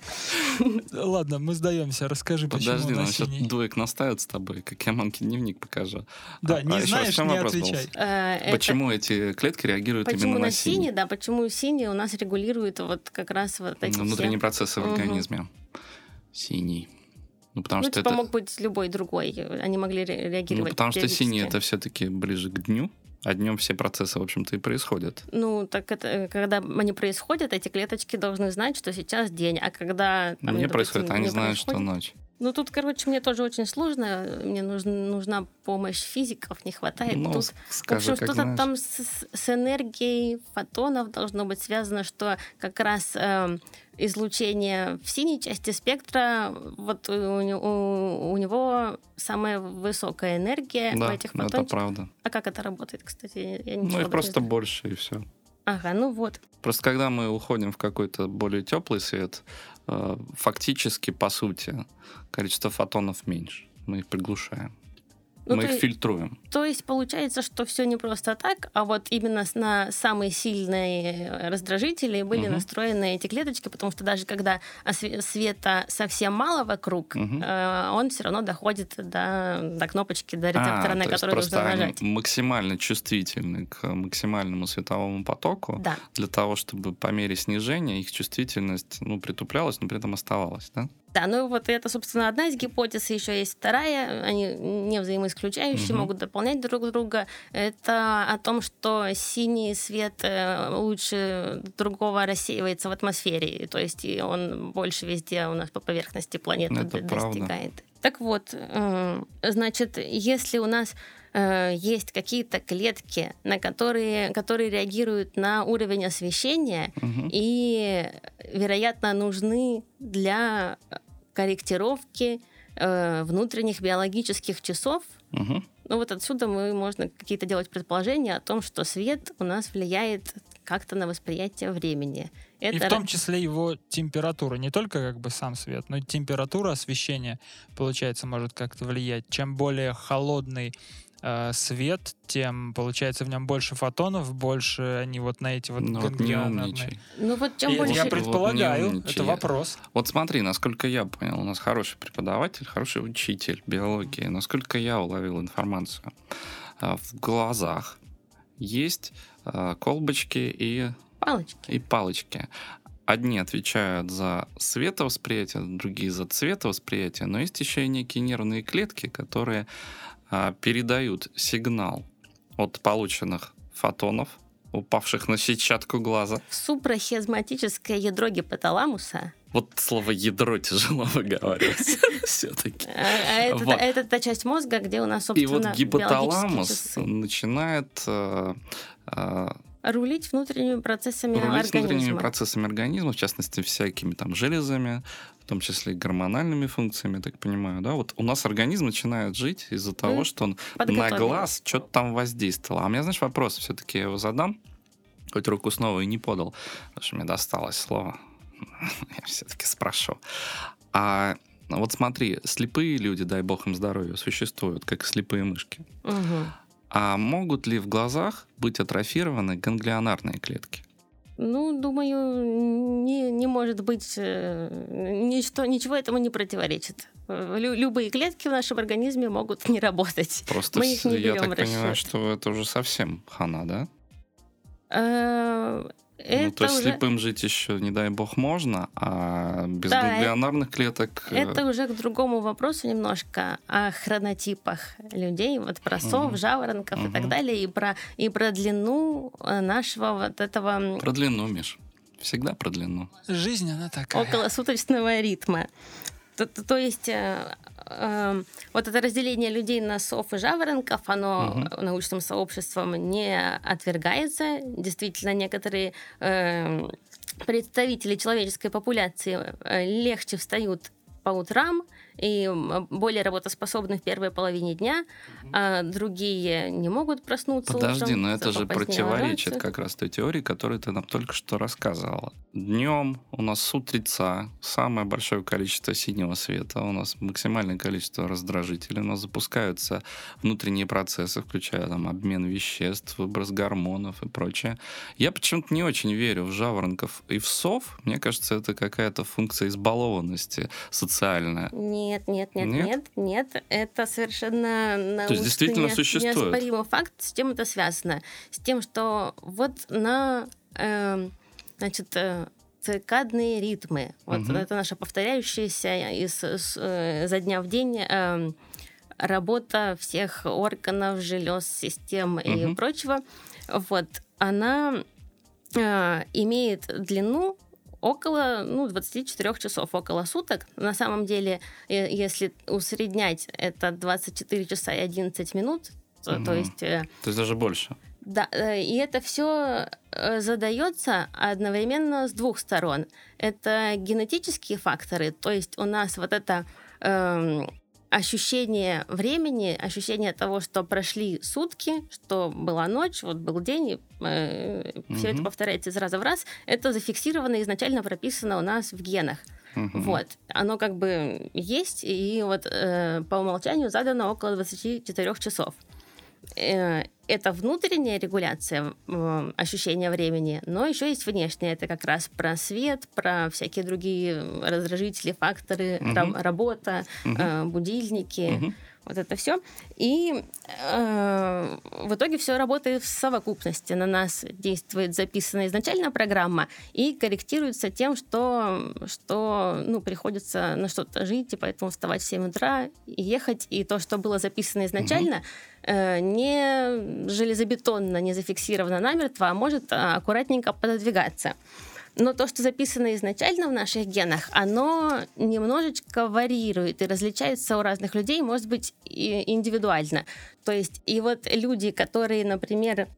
Ладно, мы сдаемся. Расскажи, почему Подожди, она нам сейчас синий. двоек наставят с тобой, как я мамке дневник покажу. Да, А- не а знаешь, не отвечай. Это- Почему эти клетки реагируют Почему именно на на синий, синий? да, почему синий у нас регулирует вот как раз вот эти Внутренние все... процессы в организме. Синий. Ну, потому Ну, что типа это... мог быть любой другой, они могли Ну, реагировать потому что синий это все-таки ближе к дню, а днем все процессы, в общем-то, и происходят. Ну, так это, э, когда они происходят, эти клеточки должны знать, что сейчас день, а когда... там, не допустим, происходит, они не знают, что происходит- ночь. Ну, тут, короче, мне тоже очень сложно, мне нужна, нужна помощь физиков, не хватает. Ну, тут с- В скажи, общем, что-то там с, с- энергией фотонов должно быть связано, что как раз эм, излучение в синей части спектра, вот у, у- у него самая высокая энергия в Да, этих ну, это фотончиках. правда. А как это работает, кстати? Я, Ну, их просто знаю. больше, и все. Ага, ну вот. Просто когда мы уходим в какой-то более теплый свет, э, фактически, по сути, количество фотонов меньше. Мы их приглушаем. Ну, мы их фильтруем. То есть получается, что все не просто так, а вот именно на самые сильные раздражители были Мгм. настроены эти клеточки, потому что даже когда света совсем мало вокруг, Мгм. э, он все равно доходит до, до кнопочки, до А, рецептора, на то есть который нужно нажать. максимально чувствительны к максимальному световому потоку. Да, Для того, чтобы по мере снижения их чувствительность ну, притуплялась, но при этом оставалась, да? Да, ну вот это, собственно, одна из гипотез, еще есть вторая, они не взаимоисключающие, Мгм. могут дополнять друг друга. Это о том, что синий свет э, лучше другого рассеивается в атмосфере, то есть он больше везде у нас по поверхности планеты Это д- правда. достигает. Так вот, э, значит, если у нас э, есть какие-то клетки, на которые, которые реагируют на уровень освещения, Мгм. и, вероятно, нужны для корректировки э, внутренних биологических часов. Мгм. Ну вот отсюда мы можно какие-то делать предположения о том, что свет у нас влияет как-то на восприятие времени. И Это в том числе его температура, не только как бы сам свет, но и температура освещения, получается, может как-то влиять. Чем более холодный э, свет, тем, получается, в нем больше фотонов, больше они вот на эти вот Ну вот не умничай. Ну вот чем это больше... я Вот предполагаю, умничай. это вопрос. Вот смотри, насколько я понял, у нас хороший преподаватель, хороший учитель биологии. Насколько я уловил информацию. А, В глазах есть а, колбочки и, Палочки. и палочки. Одни отвечают за световосприятие, другие за цветовосприятие, но есть еще и некие нервные клетки, которые передают сигнал от полученных фотонов, упавших на сетчатку глаза. В супрахизматическое ядро гипоталамуса. Вот слово ядро тяжело выговаривать все-таки. А, а это, Вот. это та часть мозга, где у нас, И собственно, вот биологические гипоталамус начинает э, э, рулить внутренними процессами Рулить организма. внутренними процессами организма, в частности, всякими там железами, в том числе и гормональными функциями, я так понимаю, да? Вот у нас организм начинает жить из-за того, Мгм. что он на глаз что-то там воздействовал. А у меня, знаешь, вопрос все-таки я его задам, хоть руку снова и не подал, потому что мне досталось слово. Я все-таки спрошу. А вот смотри, слепые люди, дай бог им здоровья, существуют, как слепые мышки. Мгм. А могут ли в глазах быть атрофированы ганглионарные клетки? Ну, думаю, не, не может быть, э, ничто, ничего этому не противоречит. Э, лю- любые клетки в нашем организме могут не работать. Просто Мы их не я берем так в понимаю, расчет. что это уже совсем хана, да? Э, Это ну, то есть уже... слепым жить еще, не дай бог, можно, а без Да, ганглионарных клеток... э, Это уже к другому вопросу немножко о хронотипах людей, вот про сов, Мгм. жаворонков и так далее, и про, и про длину э, нашего вот этого Про длину, Миш. Всегда про длину. Жизнь, она такая. околосуточного ритма. То, то- то есть э, э, вот это разделение людей на сов и жаворонков, оно Мгм. научным сообществом не отвергается. Действительно, некоторые э, представители человеческой популяции э, легче встают по утрам и более работоспособны в первой половине дня, а другие не могут проснуться Подожди, утром, но это же противоречит ложатся. как раз той теории, которую ты нам только что рассказывала. Днем у нас с утреца самое большое количество синего света, у нас максимальное количество раздражителей, у нас запускаются внутренние процессы, включая там обмен веществ, выброс гормонов и прочее. Я почему-то не очень верю в жаворонков и в сов. Мне кажется, это какая-то функция избалованности социальная. Нет, нет, нет, Нет? нет, нет, Это совершенно научный, действительно не- существует? неоспоримый факт. С чем это связано? С тем, что вот на эм, значит, э, циркадные ритмы, вот Мгм. это наша повторяющаяся из, с- э, за дня в день эм, работа всех органов, желез, систем и Мгм. прочего. Вот она э, имеет длину около ну, 24 часов, около суток. На самом деле, э, если усреднять, это 24 часа и 11 минут. То, то Мгм. есть, э, То есть даже больше. да, э, и это все задается одновременно с двух сторон. Это генетические факторы, то есть у нас вот это эм, ощущение времени, ощущение того, что прошли сутки, что была ночь, вот был день, и все это повторяется из раза в раз, это зафиксировано, изначально прописано у нас в генах. Мгм. Вот. Оно как бы есть, и вот э, по умолчанию задано около 24 часов. Э, это внутренняя регуляция ощущения времени, но еще есть внешняя. Это как раз про свет, про всякие другие раздражители, факторы, раб- работа, э, будильники. Мгм. Вот это все. И э, в итоге все работает в совокупности. На нас действует записанная изначально программа и корректируется тем, что, что ну, приходится на что-то жить, и поэтому вставать в 7 утра и ехать. И то, что было записано изначально, э, не железобетонно, не зафиксировано намертво, а может а, аккуратненько пододвигаться. Но то, что записано изначально в наших генах, оно немножечко варьирует и различается у разных людей, может быть, и индивидуально. То есть, и вот люди, которые, например,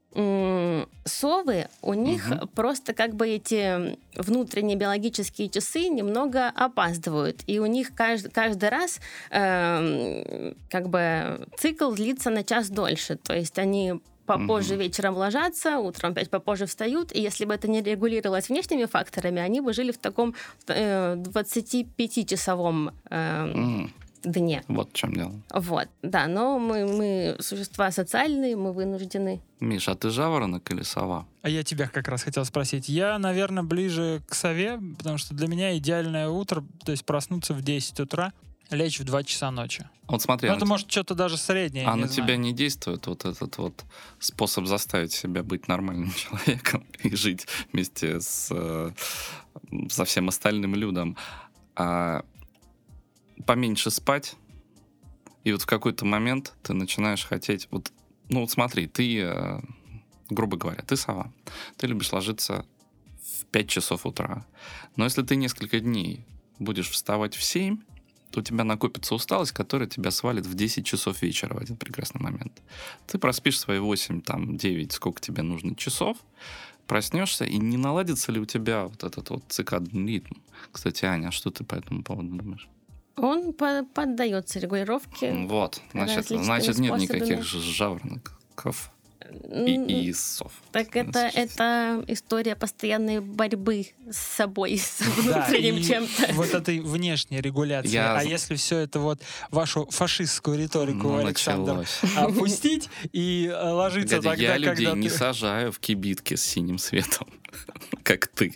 совы, у них Мгм. просто как бы эти внутренние биологические часы немного опаздывают. И у них каждый, каждый раз эм, как бы цикл длится на час дольше. То есть они попозже Мгм. вечером ложатся, утром опять попозже встают, и если бы это не регулировалось внешними факторами, они бы жили в таком э, 25-часовом э, М, дне. Вот в чем дело. Вот, да, но мы, мы существа социальные, мы вынуждены. Миша, а ты жаворонок или сова? А я тебя как раз хотел спросить. Я, наверное, ближе к сове, потому что для меня идеальное утро, то есть проснуться в 10 утра, лечь в 2 часа ночи. Вот смотри, Ну, а это может что-то даже среднее. А на знаю. тебя не действует вот этот вот способ заставить себя быть нормальным человеком и жить вместе с э, со всем остальным людом, а поменьше спать, и вот в какой-то момент ты начинаешь хотеть вот, ну вот смотри, ты, э, грубо говоря, ты сова, ты любишь ложиться в 5 часов утра, но если ты несколько дней будешь вставать в 7, то у тебя накопится усталость, которая тебя свалит в 10 часов вечера в один прекрасный момент. Ты проспишь свои 8, там, 9, сколько тебе нужно часов, проснешься, и не наладится ли у тебя вот этот вот цикадный ритм? Кстати, Аня, а что ты по этому поводу думаешь? Он по- поддается регулировке. Вот, значит, значит нет никаких жаворонков и, и сов. Так это, это история постоянной борьбы с собой, с Да, внутренним и чем-то. Вот этой внешней регуляции. Я А если все это вот вашу фашистскую риторику, Ну, Александр, началось. опустить и э, ложиться Погоди, тогда, я людей когда не ты- сажаю в кибитки с синим светом, как ты.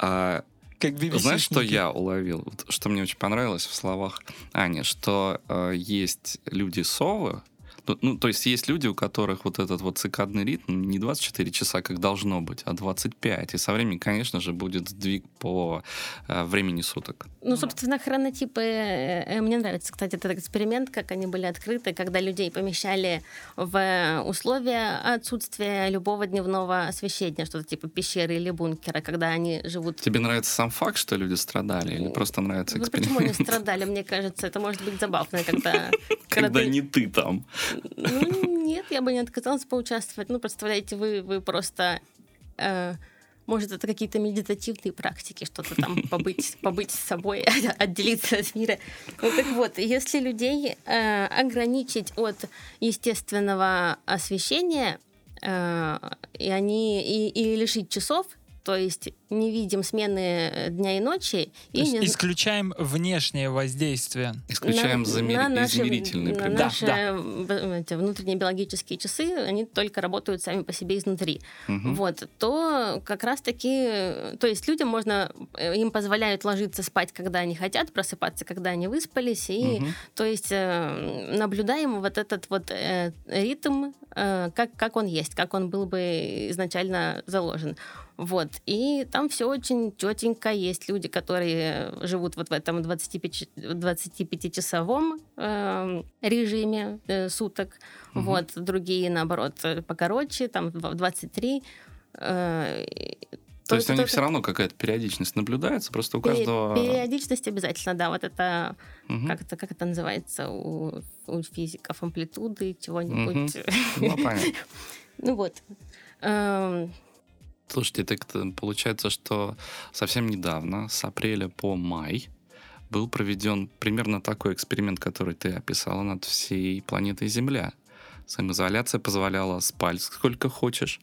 А как BBC знаешь, что я уловил? Вот Что мне очень понравилось в словах Ани, что э, есть люди-совы, ну, ну, то есть есть люди, у которых вот этот вот цикадный ритм не 24 часа, как должно быть, а 25. И со временем, конечно же, будет сдвиг по э, времени суток. Ну, собственно, хронотипы... э, э, Мне нравится, кстати, этот эксперимент, как они были открыты, когда людей помещали в условия отсутствия любого дневного освещения, что-то типа пещеры или бункера, когда они живут... Тебе нравится сам факт, что люди страдали, или просто нравится Ну, почему они эксперимент? страдали? Мне кажется, это может быть забавно, когда... Когда не ты там. Ну, нет, я бы не отказалась поучаствовать. Ну, представляете, вы, вы просто... э, может, это какие-то медитативные практики, что-то там побыть, побыть с собой, отделиться от мира. Ну, так вот, если людей э, ограничить от естественного освещения, э, и они и, и лишить часов, то есть не видим смены э, дня и ночи, То и есть не, исключаем внешнее воздействие. Исключаем на- замер- на наши- измерительные на приборы. Да, наши да. эти внутренние биологические часы, они только работают сами по себе изнутри. Мгм. Вот, то как раз-таки, то есть людям можно, э, им позволяют ложиться спать, когда они хотят, просыпаться, когда они выспались, и, Мгм. то есть, э, наблюдаем вот этот вот э, ритм, э, как, как он есть, как он был бы изначально заложен. Вот. И там все очень четенько. Есть люди, которые живут вот в этом 25 25-часовом э, режиме э, суток. Мгм. Вот. Другие, наоборот, э, покороче, там в 23. Э, То есть у них все равно какая-то периодичность наблюдается, просто у каждого... Периодичность обязательно, да. Вот это, Мгм. как это, как это называется у, у физиков, амплитуды, чего-нибудь. Ну, понятно. Ну вот. Слушайте, так получается, что совсем недавно, с апреля по май, был проведен примерно такой эксперимент, который ты описала над всей планетой Земля. Самоизоляция позволяла спать сколько хочешь,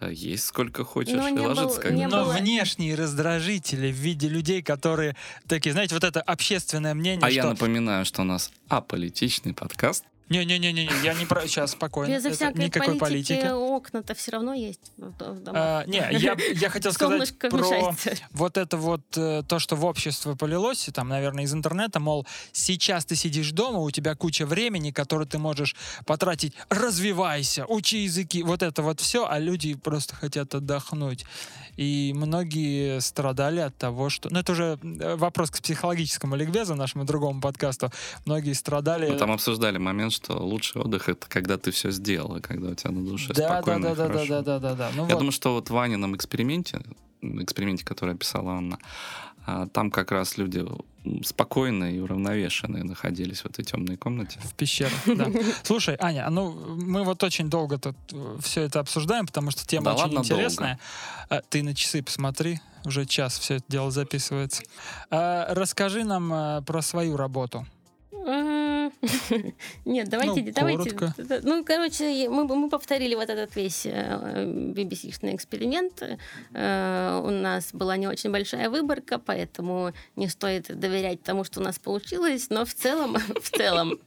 э, есть сколько хочешь, Но и ложиться был- как не Но было- внешние раздражители в виде людей, которые такие, знаете, вот это общественное мнение, А что... я напоминаю, что у нас аполитичный подкаст. Не-не-не, я не про... Сейчас, спокойно. Это всякой никакой политики, политики. окна-то все равно есть. А, не, я, я хотел сказать про мешается. вот это вот э, то, что в общество полилось, и там, наверное, из интернета, мол, сейчас ты сидишь дома, у тебя куча времени, которое ты можешь потратить, развивайся, учи языки, вот это вот все, а люди просто хотят отдохнуть. И многие страдали от того, что... Ну, это уже э, вопрос к психологическому ликбезу, нашему другому подкасту. Многие страдали... Мы там обсуждали момент, что лучший отдых это когда ты все сделал, когда у тебя на душе да, да, спокойно да, да, да, хорошо. да, да, да, да. Ну, Я вот. думаю, что вот в Ванином эксперименте, эксперименте, который описала Анна, а, там как раз люди спокойные и уравновешенные находились в этой темной комнате. В пещерах, да. Слушай, Аня, а ну мы вот очень долго тут все это обсуждаем, потому что тема Да очень ладно, интересная. А, Ты на часы посмотри, уже час все это дело записывается. Расскажи нам а, про свою работу. Нет, давайте, Ну, давайте. коротко. Ну, короче, мы, мы повторили вот этот весь э, BBC-шный эксперимент. Э, У нас была не очень большая выборка, поэтому не стоит доверять тому, что у нас получилось. Но в целом, в целом,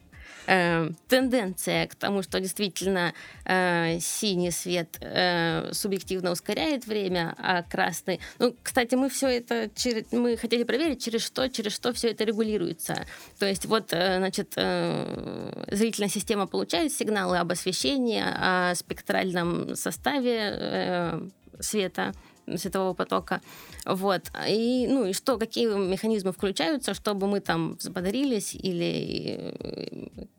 э, тенденция к тому, что действительно э, синий свет э, субъективно ускоряет время, а красный... Ну, кстати, мы все это... через- Мы хотели проверить, через что, через что все это регулируется. То есть вот, э, значит, э, зрительная система получает сигналы об освещении, о спектральном составе э, света, светового потока. Вот. И, ну, и что, какие механизмы включаются, чтобы мы там взбодрились или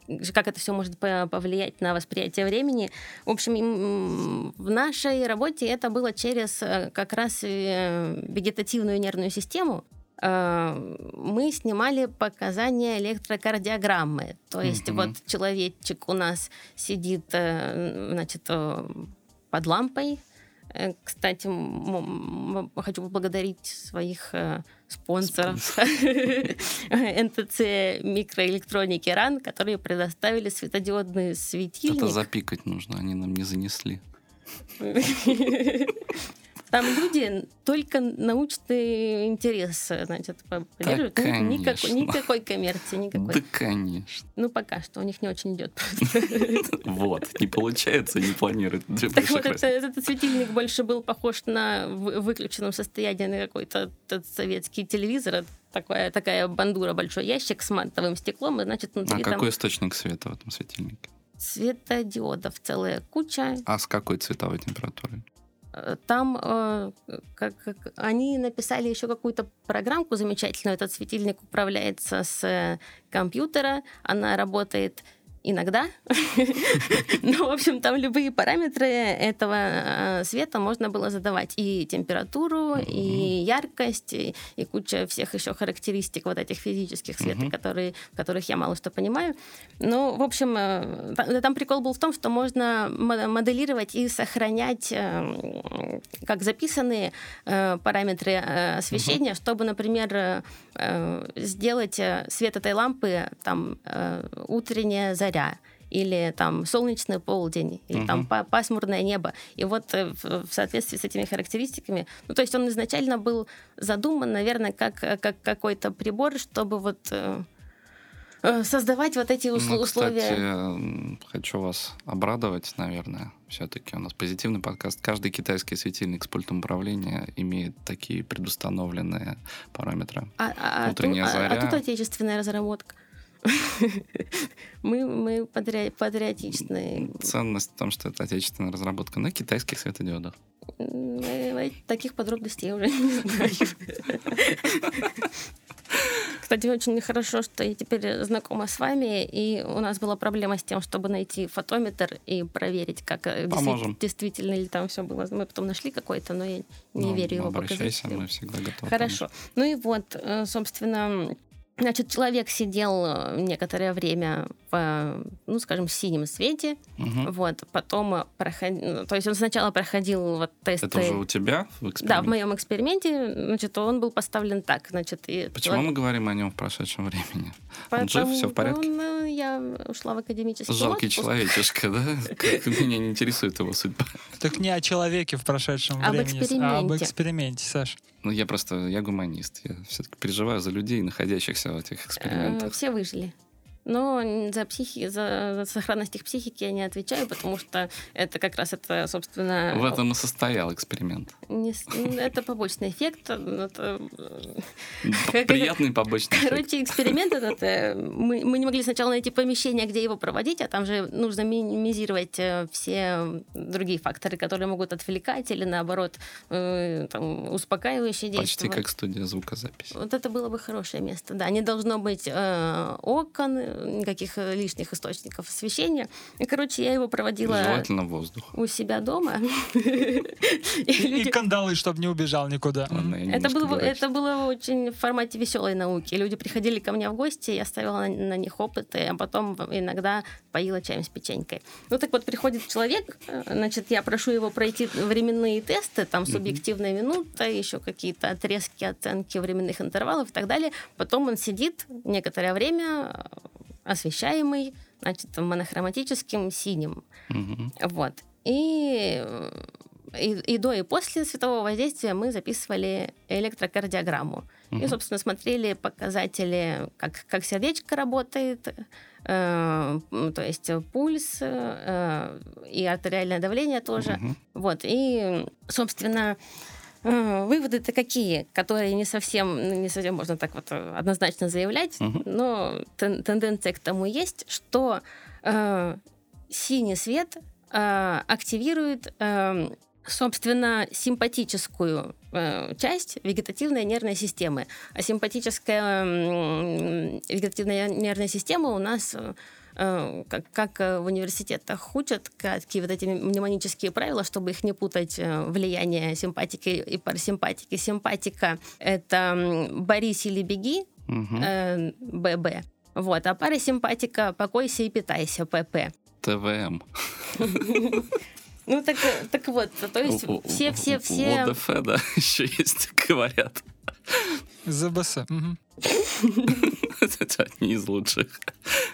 э, как это все может по- повлиять на восприятие времени. В общем, в нашей работе это было через э, как раз э, вегетативную нервную систему, мы снимали показания электрокардиограммы. То есть Мгм. вот человечек у нас сидит, значит, под лампой. Э, Кстати, хочу поблагодарить своих э, спонсоров НТЦ микроэлектроники РАН, которые предоставили светодиодные светильник. Это запикать нужно, они нам не занесли. Там люди только научный интерес, значит, поддерживают. Ну, никакой, никакой коммерции, никакой. Да, конечно. Ну, пока что у них не очень идет. Вот, не получается, не планирует. в Так вот, этот светильник больше был похож на выключенном состоянии на какой-то советский телевизор. Такая, такая бандура, большой ящик с матовым стеклом, и, значит, А внутри там какой источник света в этом светильнике? светодиодов целая куча. А с какой цветовой температурой? Э, Там э, как, как- они написали еще какую-то программку замечательную. Этот светильник управляется с э, компьютера. Она работает иногда. Ну, в общем, там любые параметры этого э, света можно было задавать. И температуру, и яркость, и, и куча всех еще характеристик вот этих физических света, Мгм. которые, которых я мало что понимаю. Ну, в общем, э, та- там прикол был в том, что можно мо- моделировать и сохранять э, как записанные параметры освещения, чтобы, например, сделать свет этой лампы там э, утренняя заря или там солнечный полдень, или там Мгм. па- пасмурное небо. И вот э, в соответствии с этими характеристиками, ну то есть он изначально был задуман, наверное, как, как какой-то прибор, чтобы вот э, э, создавать вот эти усл- Ну, условия. кстати, м, хочу вас обрадовать, наверное. Все-таки у нас позитивный подкаст. Каждый китайский светильник с пультом управления имеет такие предустановленные параметры. А, а- а Утренняя а- а заря. тут отечественная разработка. Мы, мы патри- патриотичные. Ценность в том, что это отечественная разработка на китайских светодиодах. Э, Таких подробностей я уже не знаю. Кстати, очень хорошо, что я теперь знакома с вами, и у нас была проблема с тем, чтобы найти фотометр и проверить, как э, Поможем. действи- действительно ли там все было. Мы потом нашли какой-то, но я не Ну, верю его. Обращайся, мы всегда готовы. Хорошо. Ну и вот, э, собственно, значит, человек сидел э, некоторое время в, э, ну, скажем, синем свете, Мгм. вот, потом проходил, то есть он сначала проходил вот тесты. Это уже у тебя в Да, в эксперименте? моем эксперименте, значит, он был поставлен так, значит, и Почему мы говорим о нем в прошедшем времени? Он жив, все в порядке? Ну, я ушла в академический Жалкий отпуск. человечишка, да? Меня не интересует его судьба. Так не о человеке в прошедшем времени, а об эксперименте. эксперименте, Саш. Ну, я просто, я гуманист. Я все-таки переживаю за людей, находящихся в этих Э, экспериментах. Все выжили. Но за, психи, за, за сохранность их психики я не отвечаю, потому что это как раз это, собственно... В этом и состоял эксперимент. не с- это побочный эффект. Это, Приятный побочный эффект. Короче, эксперимент этот, э, мы, мы не могли сначала найти помещение, где его проводить, а там же нужно минимизировать э, все другие факторы, которые могут отвлекать или, наоборот, э, там, успокаивающие Почти действия. как студия звукозаписи. Вот это было бы хорошее место, да. Не должно быть э, окон, никаких э, лишних источников освещения. И, короче, я его проводила Желательно воздух. у себя дома. И кандалы, чтобы не убежал никуда. Это было, это было очень в формате веселой науки. Люди приходили ко мне в гости, я ставила на, на них опыты, а потом иногда поила чаем с печенькой. Ну так вот, приходит человек, э, значит, я прошу его пройти временные тесты, там субъективная минута, еще какие-то отрезки, оценки временных интервалов и так далее. Потом он сидит некоторое время освещаемый, значит, монохроматическим синим. Мгм. Вот. И, и, и до, и после светового воздействия мы записывали электрокардиограмму. И, Мгм. собственно, смотрели показатели, как, как сердечко работает, э, то есть пульс э, и артериальное давление тоже. Мгм. Вот. И, собственно, э, выводы-то какие, которые не совсем, ну, не совсем можно так вот э, однозначно заявлять, Мгм. но тен- тенденция к тому есть, что э, синий свет э, активирует, э, собственно, симпатическую э, часть вегетативной нервной системы. А симпатическая м, вегетативная нервная система у нас э, э, как, как э, в университетах учат, какие вот эти мнемонические правила, чтобы их не путать, э, влияние симпатики и парасимпатики. Симпатика — это м, «борись или беги», э, ББ. Вот, а парасимпатика «покойся и питайся», ПП. ТВМ. Ну так, э, так вот, то есть У- у- все, все, у- все... У ОДФ, да, еще есть, говорят. ЗБС. Это одни из лучших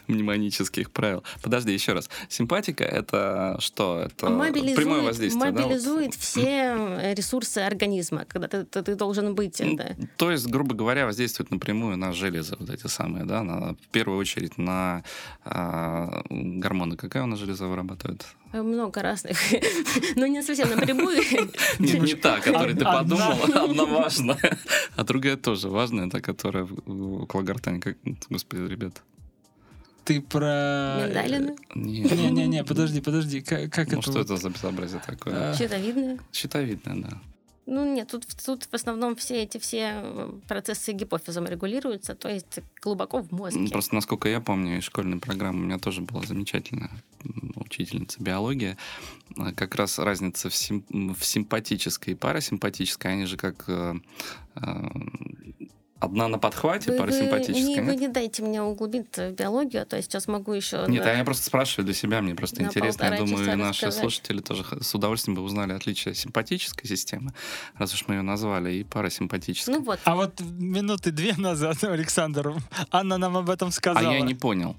мнемонических правил. Подожди, еще раз. Симпатика — это что? Это прямое мобилизует, воздействие, да, мобилизует все ресурсы организма, когда ты, ты- ты должен быть. Ну, это. То есть, грубо говоря, воздействует напрямую на железы вот эти самые, да, на, в первую очередь на а, гормоны. Какая у нас железа вырабатывает? Много разных. Но не совсем напрямую. Не, та, которой ты подумала, одна важная, а другая тоже важная, та, которая около гортани. Как, господи, ребят. Ты про... Миндалины, Не, Не-не-не, подожди, подожди. Как, как ну это? что вот? это за безобразие такое? А, щитовидные. Щитовидное, да. Ну нет, тут, тут в основном все эти все процессы гипофизом регулируются, то есть глубоко в мозге. Просто, насколько я помню, из школьной программы у меня тоже была замечательная учительница биологии. А, Как раз разница в, сим- в симпатической и парасимпатической, они же как э, э, одна на подхвате, Вы, вы парасимпатическая. не, вы нет? не дайте мне углубиться в биологию, то есть сейчас могу еще... Нет, на- а я просто спрашиваю для себя, мне просто на интересно. Я думаю, и наши рассказать. слушатели тоже с удовольствием бы узнали отличие симпатической системы, раз уж мы ее назвали, и парасимпатической. Ну вот, А вот минуты две назад, Александр, Анна нам об этом а сказала. я не понял.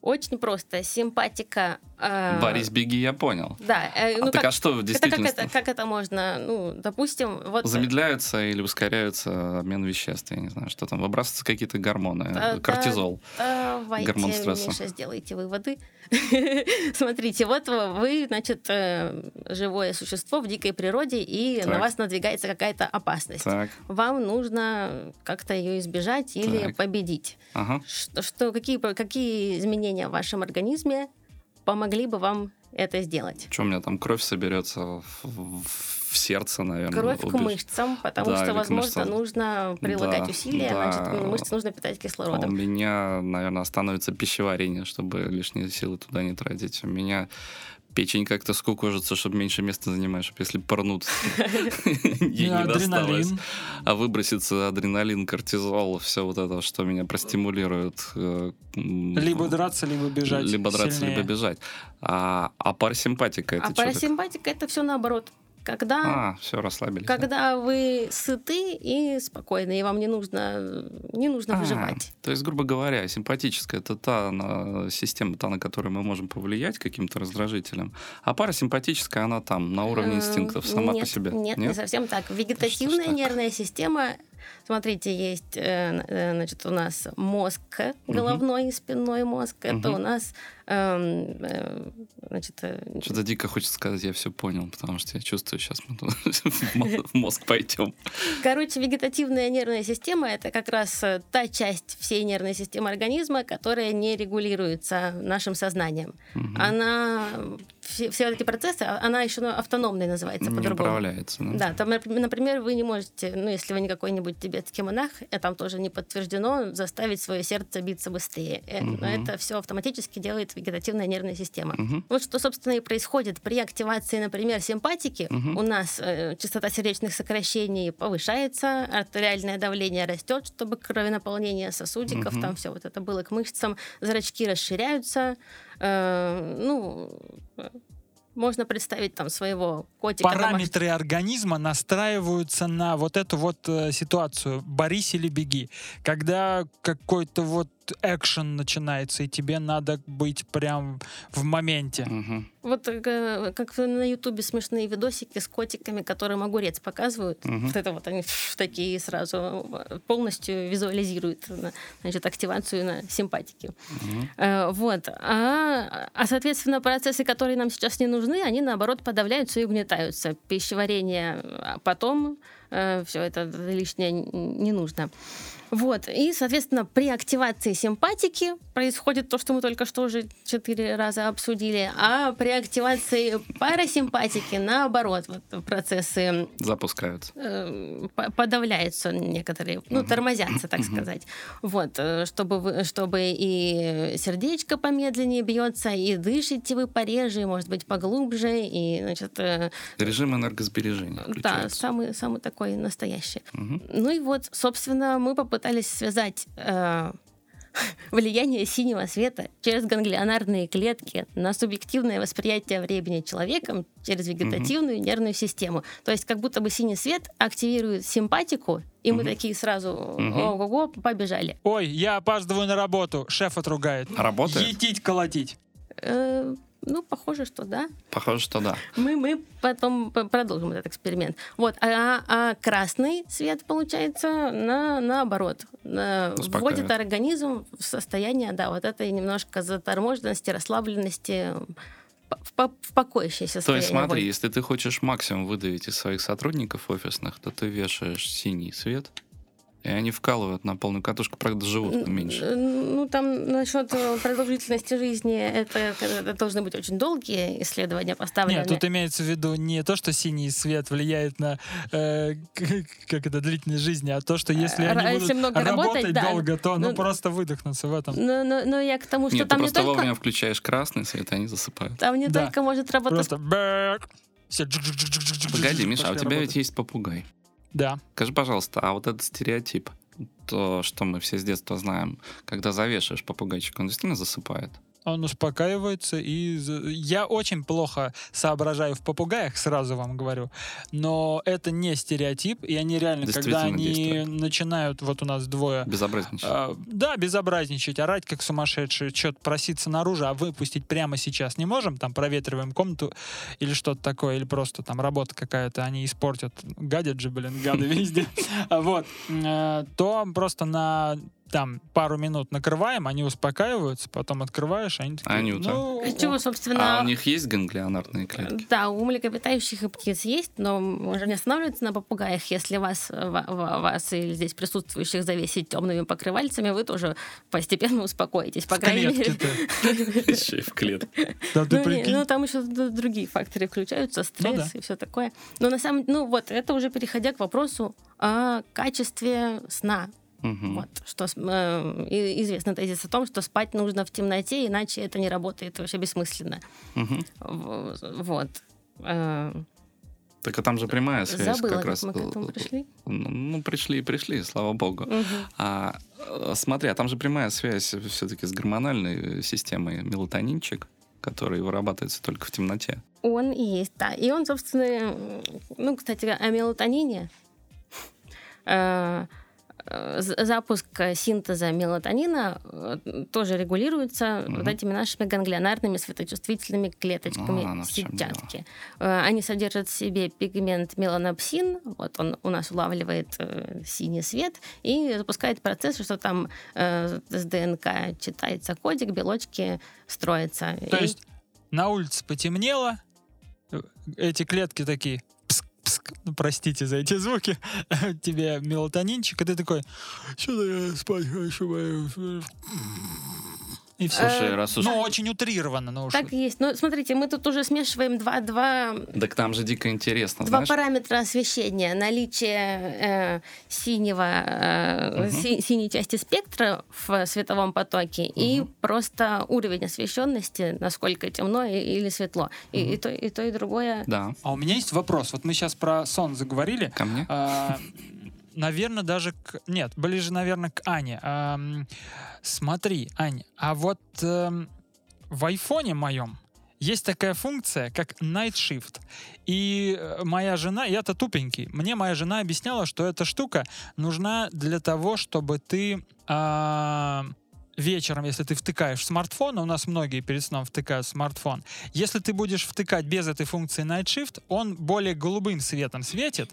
очень просто. Симпатика... э, Борис, беги, я понял. Да. э, а ну так как, а что в это, как, действительности? это, как это можно, ну, допустим, вот... Замедляются или ускоряются обмен веществ, я не знаю, что там, выбрасываются какие-то гормоны, Да, кортизол. Давайте, Гормон стресса. Миша, сделайте выводы. Смотрите, вот вы, значит, э, живое существо в дикой природе, и Так. на вас надвигается какая-то опасность. Так, Вам нужно как-то ее избежать или Так. победить. ага. Что, что- какие, какие изменения в вашем организме помогли бы вам это сделать? Что у меня там кровь соберется в, в- сердце, наверное. Кровь к убежит. мышцам, потому Да, что, к возможно, мышцам. нужно прилагать Да, усилия, да. значит, мышцы нужно питать У кислородом. меня, наверное, остановится пищеварение, чтобы лишние силы туда не тратить. У меня печень как-то скукожится, чтобы меньше места занимать, чтобы если порнуть, ей не досталось. А выбросится адреналин, кортизол, все вот это, что меня простимулирует. э, Либо драться, либо бежать. Либо драться, либо бежать. А, а парасимпатика это А что такое? парасимпатика это все наоборот. Когда, А, все, расслабились. да? когда вы сыты и спокойны, и вам не нужно, не нужно А, выживать. То есть, грубо говоря, симпатическая это та на- система, та, на которую мы можем повлиять каким-то раздражителем, а парасимпатическая, она там, на уровне Э, инстинктов, сама нет, по себе. Нет, не совсем так. Вегетативная нервная система, смотрите, есть, э, э, значит, у нас мозг головной и спинной мозг. Это у нас, эм, э, значит, Что-то дико хочется сказать, я все понял, потому что я чувствую, сейчас мы в мо- в мозг пойдем. Короче, вегетативная нервная система это как раз та часть всей нервной системы организма, которая не регулируется нашим сознанием. Она все, все эти процессы, а- она еще ну, автономной называется Не по-другому. управляется. да? Да, там, напр- например, вы не можете, ну, если вы не какой-нибудь тибетский монах, э, там тоже не подтверждено, заставить свое сердце биться быстрее. Э, Но это все автоматически делает вегетативная нервная система. Мгм. Вот что, собственно, и происходит при активации, например, симпатики. Мгм. У нас э, частота сердечных сокращений повышается, артериальное давление растет, чтобы кровенаполнение сосудиков, Мгм. там все вот это было к мышцам, зрачки расширяются. Э, ну, можно представить там своего котика. домашнего. Параметры организма настраиваются на вот эту вот э, ситуацию. Борись или беги. Когда какой-то вот экшен начинается, и тебе надо быть прям в моменте. Мгм. Вот э, как на Ютубе смешные видосики с котиками, которым огурец показывают. Мгм. Вот это вот они такие сразу э, полностью визуализируют на- значит, активацию на симпатики. Э, Вот. А, а, соответственно, процессы, которые нам сейчас не нужны, они, наоборот, подавляются и угнетаются. Пищеварение а потом, все это лишнее не нужно. Вот. И, соответственно, при активации симпатики происходит то, что мы только что уже четыре раза обсудили, а при активации парасимпатики, наоборот, вот процессы Запускаются. э, по- подавляются некоторые, ну, тормозятся, так сказать. Вот, э, чтобы, чтобы и сердечко помедленнее бьется, и дышите вы пореже, и, может быть, поглубже, и, значит, э, Режим энергосбережения да, самый, самый такой настоящий. Мгм. Ну и вот, собственно, мы попытались связать э, влияние синего света через ганглионарные клетки на субъективное восприятие времени человеком через вегетативную нервную систему. То есть как будто бы синий свет активирует симпатику, и мы такие сразу ого-го, побежали. Ой, я опаздываю на работу, шеф отругает. Работает? Етить, колотить. Э, ну, похоже, что да. Похоже, что да. Мы, мы потом продолжим этот эксперимент. Вот, а, а красный цвет, получается, на, наоборот. На- вводит организм в состояние, да, вот этой немножко заторможенности, расслабленности, в, в покоящееся То состояние. есть смотри, вводит. если ты хочешь максимум выдавить из своих сотрудников офисных, то ты вешаешь синий свет, и они вкалывают на полную катушку, правда, живут меньше. Э, Ну, там насчет э, продолжительности жизни, это, это должны быть очень долгие исследования поставлены. Нет, тут имеется в виду не то, что синий свет влияет на э, как это длительность жизни, а то, что если Э, они ра- будут много работать, работать да. долго, то ну, Ну, просто выдохнутся в этом. Но, но- но я к тому, что Нет, ты там не просто только... вовремя включаешь красный свет, и они засыпают. Там не Да. только может работать Просто. Все Погоди, Миша, а у тебя ведь работать. есть попугай. Да. Скажи, пожалуйста, а вот этот стереотип, то, что мы все с детства знаем, когда завешаешь попугайчика, он действительно засыпает? Он успокаивается и... Я очень плохо соображаю в попугаях, сразу вам говорю. Но это не стереотип, и они реально, когда они действует. начинают, вот у нас двое Безобразничать. А, да, безобразничать, орать как сумасшедшие, что-то проситься наружу, а выпустить прямо сейчас не можем, там проветриваем комнату или что-то такое, или просто там работа какая-то, они испортят, гадят же, блин, гады везде, вот, э, то просто на там пару минут накрываем, они успокаиваются, потом открываешь, они такие, Анюта. ну, Чего, собственно... А у них есть ганглионарные клетки? Да, у млекопитающих и птиц есть, но можно не останавливаться на попугаях. Если вас, ва- ва- вас или здесь присутствующих завесить темными покрывальцами, вы тоже постепенно успокоитесь. По в крайней мере. Еще и в клетке. Ну, ну, там еще другие факторы включаются, стресс Ну да. и все такое. Но на самом ну вот, это уже переходя к вопросу о качестве сна. Мгм. Вот, что э, и- известный тезис о том, что спать нужно в темноте, иначе это не работает, вообще бессмысленно. В- Вот. Э, Так а там же прямая связь Забыла, как как раз. мы к этому пришли. Ну, ну, пришли и пришли, слава богу. Мгм. А э, смотри, а там же прямая связь все-таки с гормональной системой мелатонинчик, который вырабатывается только в темноте. Он и есть, да. И он, собственно, э, ну, кстати, о мелатонине. Э, Запуск синтеза мелатонина э, тоже регулируется Мгм. вот этими нашими ганглионарными светочувствительными клеточками ну сетчатки. Э, Они содержат в себе пигмент меланопсин, вот он у нас улавливает э, синий свет и запускает процесс, что там э, с ДНК читается кодик, белочки строятся. То И- есть на улице потемнело, эти клетки такие, пск, ну, простите за эти звуки, тебе мелатонинчик, и ты такой, что-то я спать хочу. Э, И все. Слушай, раз уж... Ну, очень утрированно, но уж... Так и есть. Но смотрите, мы тут уже смешиваем два, два, Так там же дико интересно, два знаешь? параметра освещения. Наличие э, синего, э, Мгм. си- синей части спектра в световом потоке и Мгм. просто уровень освещенности, насколько темно и- или светло. И, и то, и то, и другое. Да, А у меня есть вопрос. Вот мы сейчас про сон заговорили. ко мне. Наверное, даже к... Нет, ближе, наверное, к Ане. Ам, смотри, Аня, а вот эм, в айфоне моем есть такая функция, как Night Shift. И э, моя жена, я-то тупенький, мне моя жена объясняла, что эта штука нужна для того, чтобы ты а, вечером, если ты втыкаешь в смартфон, а у нас многие перед сном втыкают в смартфон, если ты будешь втыкать без этой функции Night Shift, он более голубым светом светит,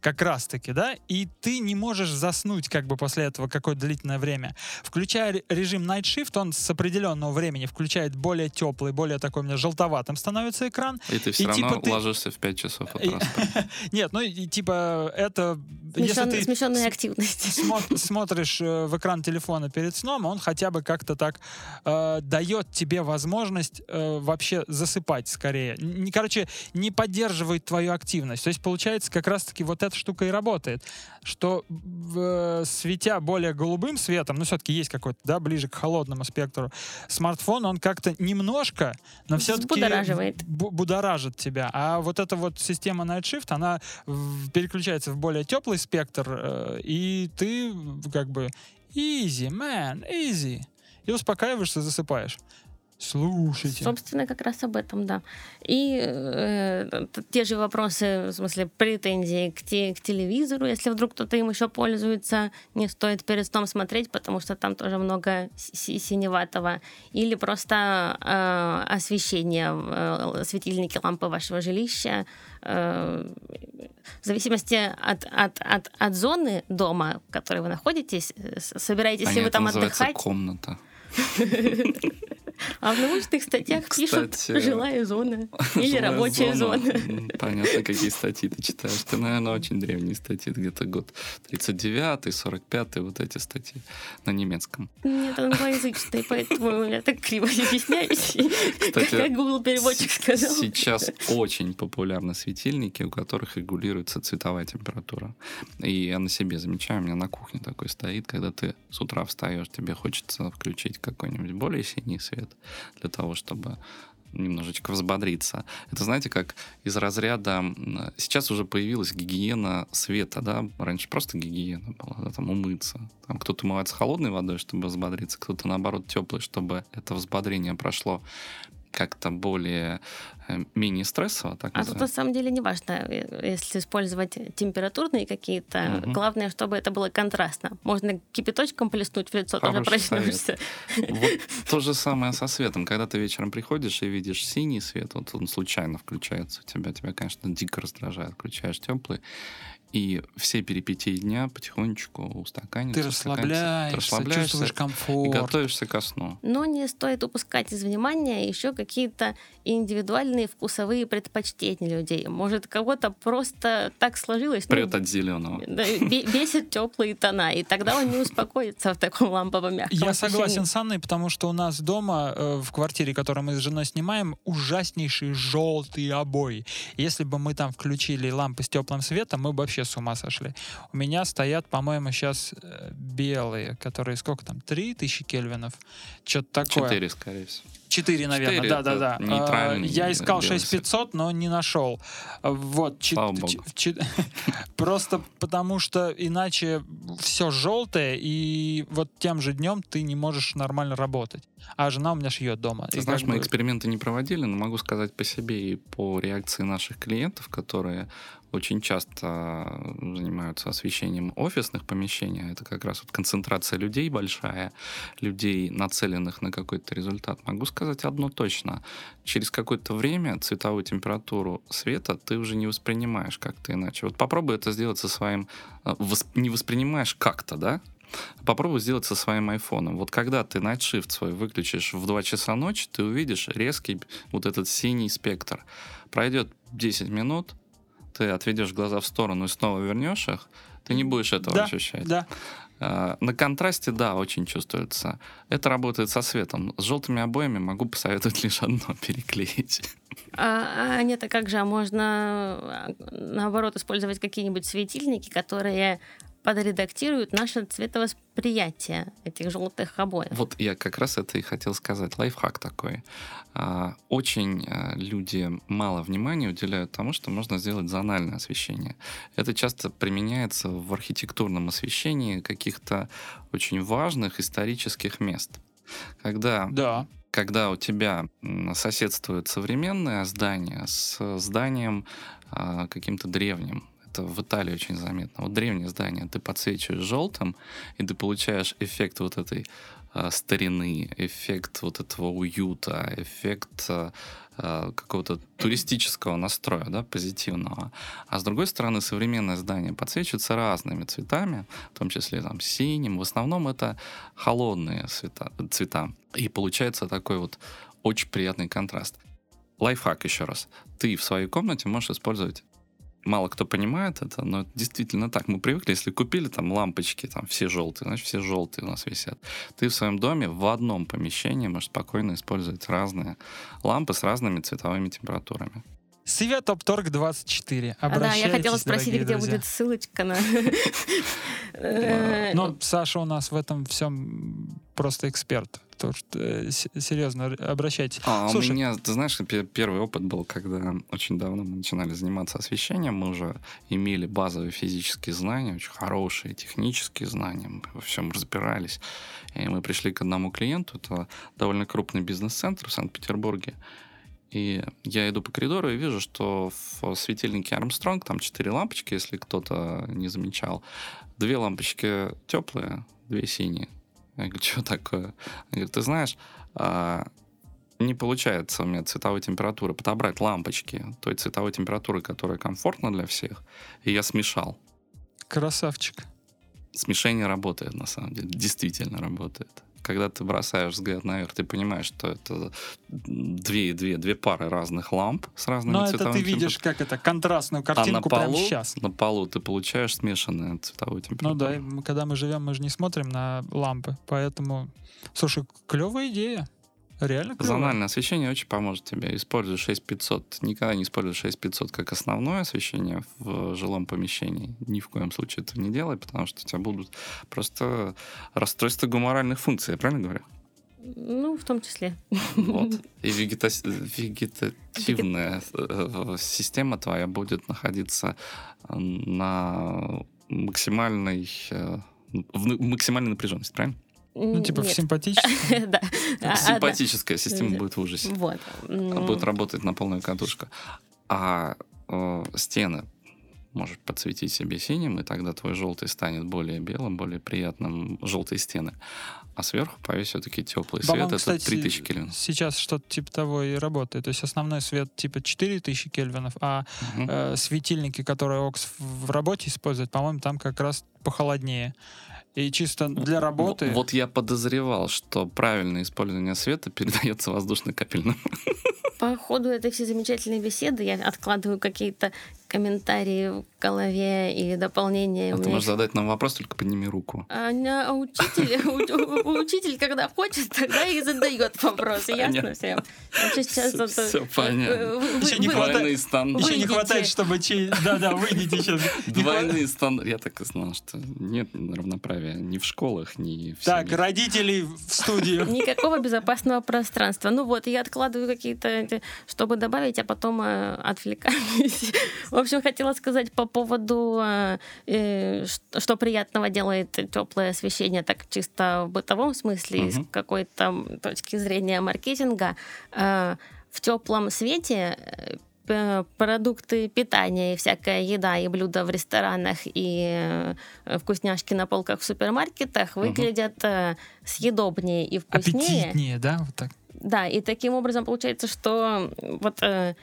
как раз-таки, да, и ты не можешь заснуть как бы после этого какое-то длительное время. Включая ре- режим Night Shift, он с определенного времени включает более теплый, более такой у меня желтоватым становится экран. И ты все и равно типа ты- ложишься в 5 часов утра. Нет, ну и типа это если Смещен- ты Смещенная активность. смо- смотришь э, в экран телефона перед сном, он хотя бы как-то так э, дает тебе возможность э, вообще засыпать скорее. Не, короче, не поддерживает твою активность. То есть, получается, как раз-таки вот эта штука и работает, что в- светя более голубым светом, ну, все-таки есть какой-то, да, ближе к холодному спектру, смартфон, он как-то немножко, но все-таки Взбудораживает. будоражит тебя. А вот эта вот система Night Shift, она переключается в более теплый спектр, э, и ты как бы easy, man, easy. И успокаиваешься, засыпаешь. Слушайте. Собственно, как раз об этом, да. И э, те же вопросы, в смысле, претензии к, те- к телевизору, если вдруг кто-то им еще пользуется, не стоит перед сном смотреть, потому что там тоже много си- синеватого. Или просто э, освещение, э, светильники, лампы вашего жилища. э, в зависимости от, от, от, от зоны дома, в которой вы находитесь, э, собираетесь А ли вы там называется отдыхать. комната. А в научных статьях пишут Кстати, жилая зона или рабочая зона. М, Понятно, какие статьи ты читаешь. Ты, наверное, очень древние статьи, где-то год 39-й, 45-й, вот эти статьи на немецком. Нет, англоязычный, поэтому я так криво изъясняюсь. Кстати, Как Google переводчик сказал. Сейчас очень популярны светильники, у которых регулируется цветовая температура. И я на себе замечаю, у меня на кухне такой стоит, когда ты с утра встаешь, тебе хочется включить какой-нибудь более синий свет для того, чтобы немножечко взбодриться. Это, знаете, как из разряда... Сейчас уже появилась гигиена света, да? Раньше просто гигиена была, да, там умыться. Там кто-то умывается холодной водой, чтобы взбодриться, кто-то, наоборот, теплый, чтобы это взбодрение прошло как-то более э, менее стрессово, так А тут назовем. на самом деле не важно, э, если использовать температурные какие-то. Мгм. Главное, чтобы это было контрастно. Можно кипяточком плеснуть в лицо, тоже Хороший совет. проснешься. Вот то же самое со светом. Когда ты вечером приходишь и видишь синий свет, вот он случайно включается у тебя, тебя, конечно, дико раздражает. Включаешь теплый, и все перипетии дня потихонечку устаканятся. Ты расслабляешься, расслабляешься чувствуешь и комфорт. готовишься ко сну. Но не стоит упускать из внимания еще какие-то индивидуальные вкусовые предпочтения людей. Может, кого-то просто так сложилось. ну, Прет от зеленого. Да, бе- бесит теплые тона, и тогда он не успокоится в таком ламповом мягком Я освещении. согласен с Анной, потому что у нас дома, э, в квартире, которую мы с женой снимаем, ужаснейшие желтые обои. Если бы мы там включили лампы с теплым светом, мы бы вообще с ума сошли. У меня стоят, по-моему, сейчас белые, которые сколько там, 3000 кельвинов? Что-то такое. Четыре, скорее всего. 4, наверное, Четыре да, да, да. Я искал белый 6500, но не нашел. Вот. ч- богу. чет- Просто потому что иначе все желтое, и вот тем же днем ты не можешь нормально работать. А жена у меня шьет дома. Ты И знаешь, мы бы- эксперименты не проводили, но могу сказать по себе и по реакции наших клиентов, которые очень часто занимаются освещением офисных помещений. Это как раз вот концентрация людей большая, людей, нацеленных на какой-то результат. Могу сказать одно точно. Через какое-то время цветовую температуру света ты уже не воспринимаешь как-то иначе. Вот попробуй это сделать со своим... э, Не воспринимаешь как-то, да? Попробуй сделать со своим айфоном. Вот когда ты Night Shift свой выключишь в 2 часа ночи, ты увидишь резкий вот этот синий спектр. Пройдет 10 минут, ты отведешь глаза в сторону и снова вернешь их, ты не будешь этого Да, ощущать. Да. А, На контрасте, да, очень чувствуется. Это работает со светом. С желтыми обоями могу посоветовать лишь одно переклеить. А, а нет, а как же, а можно а, наоборот использовать какие-нибудь светильники, которые подредактируют наше цветовосприятие этих желтых обоев. Вот я как раз это и хотел сказать. Лайфхак такой. А, Очень а, люди мало внимания уделяют тому, что можно сделать зональное освещение. Это часто применяется в архитектурном освещении каких-то очень важных исторических мест. Когда Да. когда у тебя соседствует современное здание с зданием а, каким-то древним. Это в Италии очень заметно. Вот древнее здание ты подсвечиваешь желтым, и ты получаешь эффект вот этой а, старины, эффект вот этого уюта, эффект а, какого-то туристического настроя, да, позитивного. А с другой стороны, современное здание подсвечивается разными цветами, в том числе там синим. В основном это холодные цвета. цвета. И получается такой вот очень приятный контраст. Лайфхак еще раз. Ты в своей комнате можешь использовать мало кто понимает это, но действительно так. Мы привыкли, если купили там лампочки, там все желтые, значит, все желтые у нас висят. Ты в своем доме в одном помещении можешь спокойно использовать разные лампы с разными цветовыми температурами. Светопторг 24. А, да, я хотела спросить, где друзья. будет ссылочка на... Но Саша у нас в этом всем просто эксперт. То что, э, серьезно, обращайтесь. А Слушай. у меня, ты знаешь, пе- первый опыт был, когда очень давно мы начинали заниматься освещением, мы уже имели базовые физические знания, очень хорошие технические знания, мы во всем разбирались. И мы пришли к одному клиенту, это довольно крупный бизнес-центр в Санкт-Петербурге. И я иду по коридору и вижу, что в светильнике Армстронг, там четыре лампочки, если кто-то не замечал. Две лампочки теплые, две синие. Я говорю, что такое? Он говорит, ты знаешь, а, не получается у меня цветовой температуры подобрать лампочки той цветовой температуры, которая комфортна для всех. И я смешал. Красавчик. Смешение работает, на самом деле. Действительно работает. Когда ты бросаешь взгляд наверх, ты понимаешь, что это две, две, две пары разных ламп с разными Но это цветовыми ты видишь, как это, контрастную А на картинку прямо полу, сейчас. на полу ты получаешь смешанную цветовую Ну температуру. да, мы- когда мы живем, мы же не смотрим на лампы, поэтому... Слушай, клевая идея. Реально клевая. Зональное освещение очень поможет тебе. Используй 6500. Никогда не используй 6500 как основное освещение в жилом помещении. Ни в коем случае этого не делай, потому что у тебя будут просто расстройства гуморальных функций. Я правильно говорю? Ну, в том числе. Вот. И вегета- вегетативная э, система твоя будет находиться на максимальной э, в максимальной напряженности, правильно? Ну, типа Нет. Да. А, а, да. Симпатическая система будет в ужасе. Вот. М, будет работать на полную катушку. А э, стены можешь подсветить себе синим, и тогда твой желтый станет более белым, более приятным. Желтые стены. А сверху повесь все-таки теплый свет. По-моему, Это кстати, 3000 кельвинов. Сейчас что-то типа того и работает. То есть основной свет типа 4000 кельвинов, а Мгм. э, светильники, которые Окс в в работе использует, по-моему, там как раз похолоднее. И чисто для работы... В- Вот я подозревал, что правильное использование света передается воздушно-капельным. По ходу этой всей замечательной беседы я откладываю какие-то комментарии в голове и дополнения. А ты можешь задать нам вопрос, только подними руку. А, а учитель, учитель, когда хочет, тогда и задает вопросы. Ясно всем? Вообще сейчас это- всё понятно. Ещё не хватает- Двойные стандарты. Еще не хватает, чтобы чей... Да-да, выйдите сейчас. Двойные стандарты. Я так и знал, что нет равноправия ни в школах, ни в Так, родители в студию. Никакого безопасного пространства. Ну вот, я откладываю какие-то, чтобы добавить, а потом э, отвлекаюсь. Общем, хотела сказать по поводу, э, э, что приятного делает теплое освещение, так чисто в бытовом смысле, из Мгм. какой-то точки зрения маркетинга. Э, В теплом свете э, п- продукты питания и всякая еда и блюда в ресторанах и э, вкусняшки на полках в супермаркетах выглядят э, съедобнее и вкуснее. Аппетитнее, да? Вот так. Да, и таким образом получается, что вот э,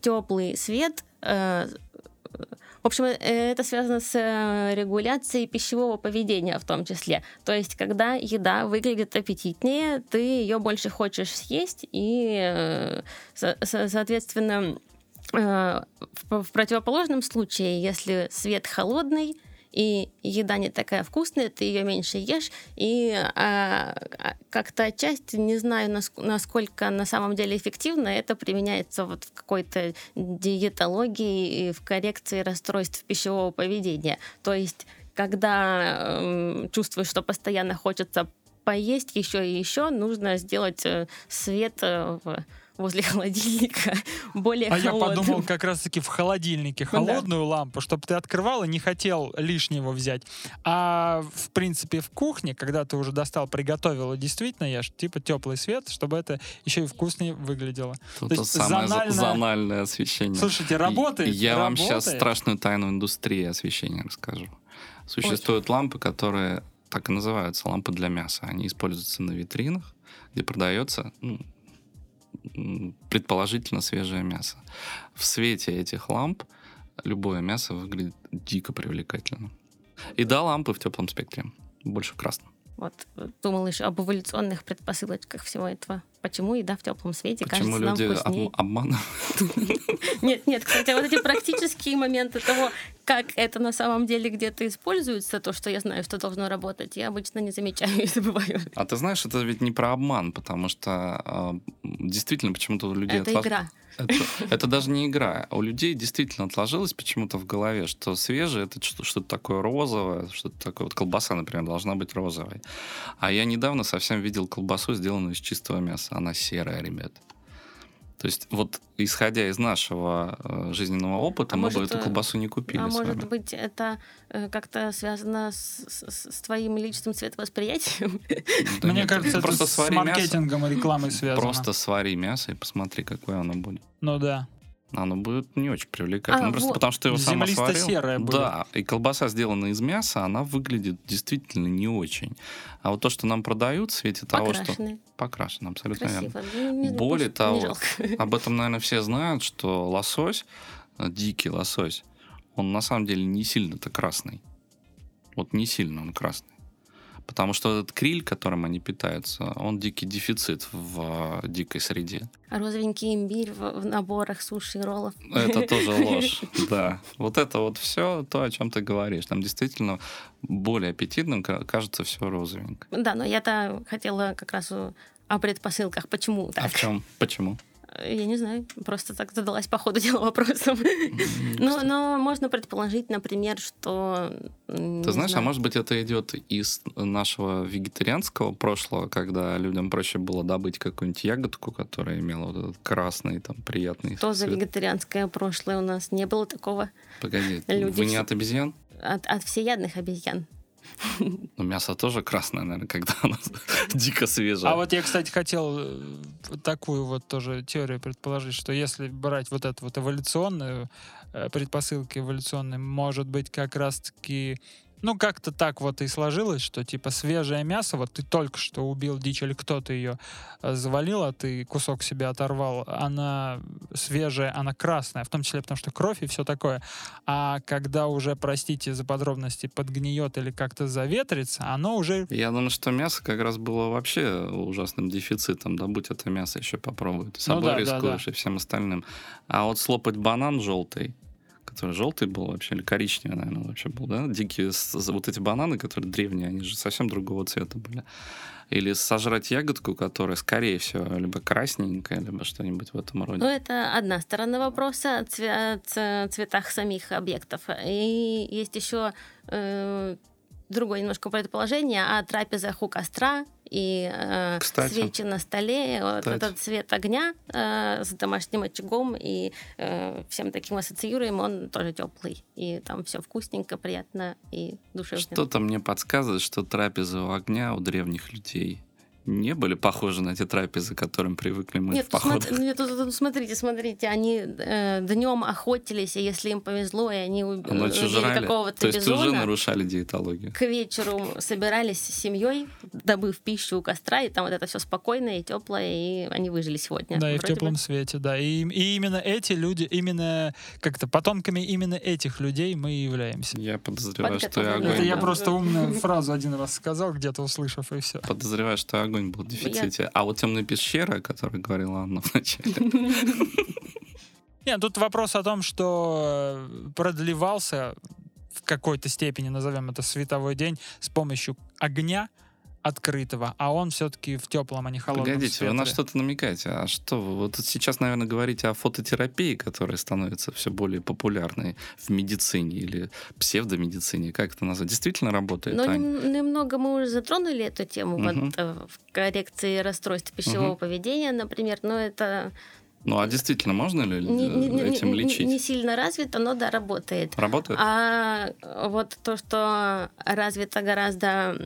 теплый свет э, в общем, э, это связано с э, регуляцией пищевого поведения в том числе. То есть, когда еда выглядит аппетитнее, ты ее больше хочешь съесть, и, э, со- со- соответственно, э, в противоположном случае, если свет холодный, и еда не такая вкусная, ты ее меньше ешь, и а, как-то отчасти, не знаю, наск- насколько на самом деле эффективно, это применяется вот в какой-то диетологии и в коррекции расстройств пищевого поведения. То есть, когда эм, чувствуешь, что постоянно хочется поесть еще и еще, нужно сделать э, свет э, в- возле холодильника более А я холодным. подумал как раз-таки в холодильнике Ну да. холодную лампу, чтобы ты открывал и не хотел лишнего взять. А в принципе в кухне, когда ты уже достал, приготовил и действительно ешь, типа теплый свет, чтобы это еще и вкуснее выглядело. То, То то есть самое зональное- зональное освещение. Слушайте, работает. И Я вам сейчас работает. страшную тайну индустрии освещения расскажу. Существуют лампы, которые так и называются, лампы для мяса. Они используются на витринах, где продается ну, предположительно свежее мясо. В свете этих ламп любое мясо выглядит дико привлекательно. И да, лампы в теплом спектре, больше в красном. Вот, думал еще об эволюционных предпосылочках всего этого. Почему еда в теплом свете Почему кажется нам люди вкуснее. об- обманывают? Нет, нет, кстати, вот эти практические моменты того, как это на самом деле где-то используется, то, что я знаю, что должно работать, я обычно не замечаю и забываю. А ты знаешь, это ведь не про обман, потому что э, действительно почему-то у людей... Это отлож- игра. Это, это даже не игра. У людей действительно отложилось почему-то в голове, что свежее это что- что-то такое розовое, что-то такое. Вот колбаса, например, должна быть розовой. А я недавно совсем видел колбасу, сделанную из чистого мяса. Она серая, ребят. То есть вот исходя из нашего э, жизненного опыта, А мы может, бы эту э, колбасу не купили А с может вами. быть, это э, как-то связано с, с- с твоим личным цветовосприятием? Да Мне нет, кажется, это просто с свари мясо. маркетингом и рекламой связано. Просто свари мясо и посмотри, какое оно будет. Ну да. Оно будет не очень привлекательно. А, просто вот. потому что его сама сварил. Землисто-серое будет. Да, и колбаса, сделанная из мяса, она выглядит действительно не очень. А вот то, что нам продают в свете того, что... Покрашено, абсолютно верно. Красиво. Ну, не- Более не того, жалко. об этом, наверное, все знают, что лосось, э, дикий лосось, он на самом деле не сильно-то красный. Вот не сильно он красный. Потому что этот криль, которым они питаются, он дикий дефицит в э, дикой среде. А розовенький имбирь в, в наборах суши и роллов. Это тоже ложь, да. Вот это вот все то, о чем ты говоришь. Там действительно более аппетитным ка- кажется все розовенько. Да, но я-то хотела как раз о предпосылках. Почему А так? в чем? Почему? Я не знаю, просто так задалась по ходу дела вопросом. Но, но можно предположить, например, что... Ты знаешь, а знаю, может быть это идет из нашего вегетарианского прошлого, когда людям проще было добыть какую-нибудь ягодку, которая имела вот этот красный, там, приятный Что за вегетарианское прошлое у нас? Не было такого Погоди, Люди вы не от обезьян? от, от всеядных обезьян. Ну, мясо тоже красное, наверное, когда оно дико свежее. А вот я, кстати, хотел э, такую вот тоже теорию предположить, что если брать вот эту вот эволюционную, э, предпосылки эволюционные, может быть, как раз-таки ну, как-то так вот и сложилось, что, типа, свежее мясо, вот ты только что убил дичь, или кто-то ее э, завалил, а ты кусок себе оторвал, она свежая, она красная, в том числе потому что кровь и все такое. А когда уже, простите за подробности, подгниет или как-то заветрится, оно уже Я думаю, что мясо как раз было вообще ужасным дефицитом. Да будь это мясо еще попробуй. Ты собой Ну да, да, рискуешь и всем остальным. А вот слопать банан желтый, который желтый был вообще, или коричневый, наверное, вообще был, да? Дикие вот эти бананы, которые древние, они же совсем другого цвета были. Или сожрать ягодку, которая, скорее всего, либо красненькая, либо что-нибудь в этом роде. Ну, это одна сторона вопроса о цветах самих объектов. И есть еще э, другое немножко предположение о трапезах у костра и э, Кстати. свечи на столе. Вот этот цвет огня э, с домашним очагом и э, всем таким ассоциируем, он тоже теплый. И там все вкусненько, приятно и душевно. Что-то мне подсказывает, что трапезы у огня у древних людей не были похожи на те трапезы, к которым привыкли мы Нет, в тут походах. нет, тут- тут смотрите, смотрите, они днем охотились, и если им повезло, и они уб- А убили жрали. какого-то То есть уже бизона, нарушали диетологию. к вечеру собирались с семьей, добыв пищу у костра, и там вот это все спокойное и теплое, и они выжили сегодня. Да, и в Вроде бы. теплом свете, да. И, и именно эти люди, именно как-то потомками именно этих людей мы и являемся. Я подозреваю, что и Подготовленные. Это огонь... я просто умную фразу один раз сказал, где-то услышав, и все. Подозреваю, что огонь был в дефиците. А вот темная пещера, о которой говорила Анна вначале, Нет, тут вопрос о том, что э, продлевался в какой-то степени, назовем это световой день, с помощью огня открытого, а он все-таки в теплом, а не холодном Погодите, вы на светле. что-то намекаете. А что вы? Вот сейчас, наверное, говорите о фототерапии, которая становится все более популярной в медицине или псевдомедицине. Как это назвать? Действительно работает, Но Ань? нем- немного мы уже затронули эту тему Мгм. вот, э, в коррекции расстройств пищевого Мгм. поведения, например, но это Ну, а действительно можно ли не, не- этим не- лечить? не сильно развито, но да, работает. Работает? А вот то, что развито гораздо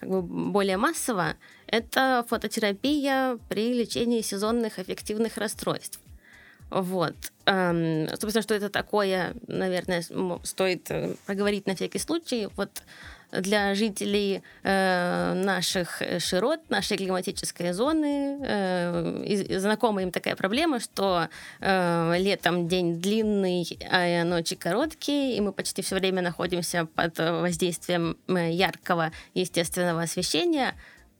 как бы более массово, это фототерапия при лечении сезонных аффективных расстройств. Вот. Эм, Собственно, что это такое, наверное, стоит э, проговорить на всякий случай. Вот для жителей э, наших э, широт, нашей климатической зоны, э, и- знакома им такая проблема, что э, летом день длинный, а ночи короткие, и мы почти все время находимся под воздействием э, яркого естественного освещения.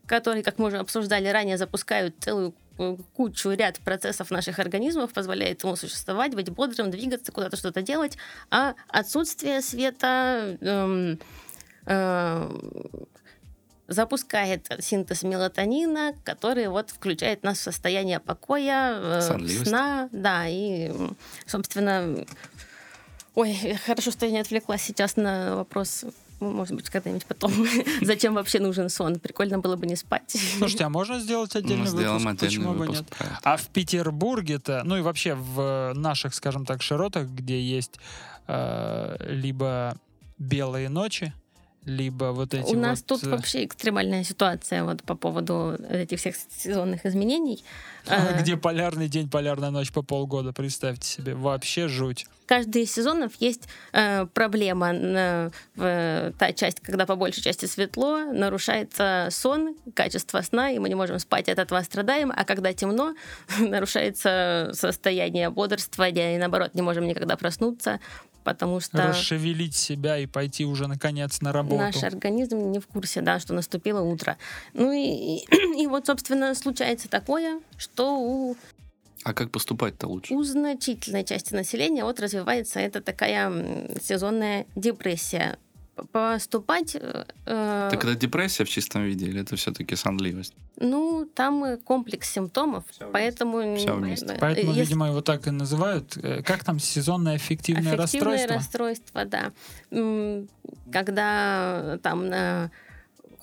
которые, как мы уже обсуждали ранее, запускают целую э, кучу, ряд процессов наших организмов, позволяет ему существовать, быть бодрым, двигаться, куда-то что-то делать, а отсутствие света эм, запускает синтез мелатонина, который вот включает нас в состояние покоя, э, Сонливость. сна, да, и, собственно, ой, хорошо, что я не отвлеклась сейчас на вопрос, может быть, когда-нибудь потом, зачем вообще нужен сон? Прикольно было бы не спать. Слушайте, а можно сделать Мы отдельный сделаем выпуск? отдельный Почему бы выпуск нет? про это. А в Петербурге-то, ну и вообще в наших, скажем так, широтах, где есть э, либо белые ночи, либо вот эти У нас вот, тут э, вообще экстремальная ситуация вот по поводу этих всех сезонных изменений. Э, где полярный день, полярная ночь по полгода, представьте себе, вообще жуть. каждый из сезонов есть э, проблема. На- в, та часть, когда по большей части светло, нарушается сон, качество сна, и мы не можем спать, от этого страдаем. А когда темно, нарушается состояние бодрствования, и наоборот, не можем никогда проснуться, потому что Расшевелить себя и пойти уже наконец на работу. наш организм не в курсе, да, что наступило утро. Ну и, и, и вот, собственно, случается такое, что у А как поступать-то лучше? у значительной части населения вот развивается эта такая сезонная депрессия. Поступать, э, э, Так это депрессия в чистом виде или это все-таки сонливость? ну, там э, комплекс симптомов, поэтому... Всё м, вместе. э, Поэтому, если- видимо, его так и называют. Э, Как там сезонное аффективное, Аффективное расстройство? расстройство, да. Когда там на-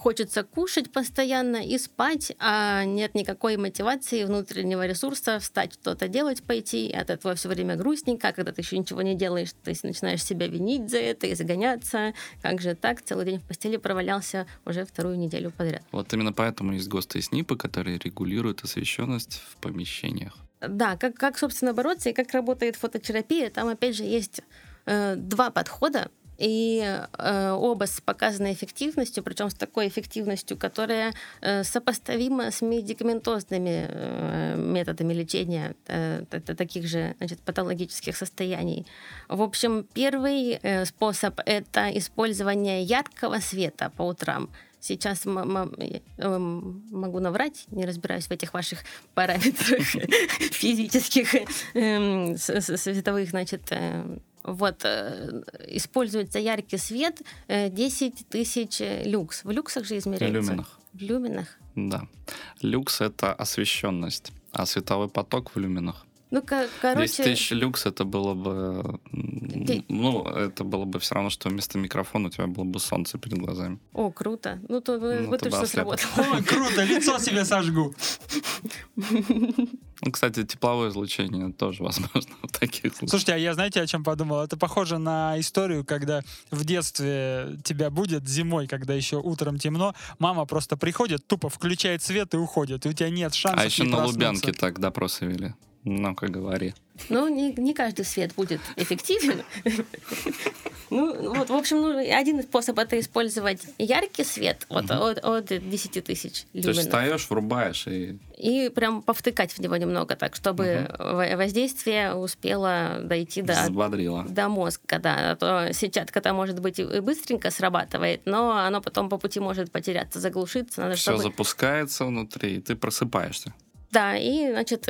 хочется кушать постоянно и спать, а нет никакой мотивации, внутреннего ресурса встать, что-то делать, пойти, и от этого все время грустненько, когда ты еще ничего не делаешь, ты начинаешь себя винить за это и загоняться. Как же так? Целый день в постели провалялся уже вторую неделю подряд. Вот именно поэтому есть ГОСТы и СНИПы, которые регулируют освещенность в помещениях. Да, как, как, собственно, бороться и как работает фототерапия, там, опять же, есть э, два подхода, и э, оба с показанной эффективностью, причем с такой эффективностью, которая э, сопоставима с медикаментозными э, методами лечения э, таких же значит, патологических состояний. В общем, первый э, способ — это использование яркого света по утрам. Сейчас э, могу наврать, не разбираюсь в этих ваших параметрах физических, эм, световых, значит, э, вот, э, используется яркий свет э, 10 тысяч э, люкс. В люксах же В измеряется. люминах. В люминах. Да. Люкс — это освещенность, а световой поток в люминах. Ну, ко- 10 короче, тысяч люкс это было бы... Ну, это было бы все равно, что вместо микрофона у тебя было бы солнце перед глазами. о, круто. Ну, то вы, Ну, вы точно сработало. Ой, круто, лицо себе сожгу. Ну, кстати, тепловое излучение тоже возможно в таких случаях. Слушайте, а я знаете, о чем подумал? Это похоже на историю, когда в детстве тебя будет зимой, когда еще утром темно, мама просто приходит, тупо включает свет и уходит, и у тебя нет шансов А еще на проснуться. Лубянке так допросы вели. Ну-ка, говори. Ну, не, не каждый свет будет эффективен. Ну, вот, в общем, ну, один способ это использовать яркий свет от, от, от 10 тысяч То есть встаешь, врубаешь и... И прям повтыкать в него немного, так, чтобы во- воздействие успело дойти до, Взбодрила. до мозга, да. А то сетчатка-то, может быть, и и быстренько срабатывает, но оно потом по пути может потеряться, заглушиться. Надо, Все чтобы... запускается внутри, и ты просыпаешься. Да, и, значит,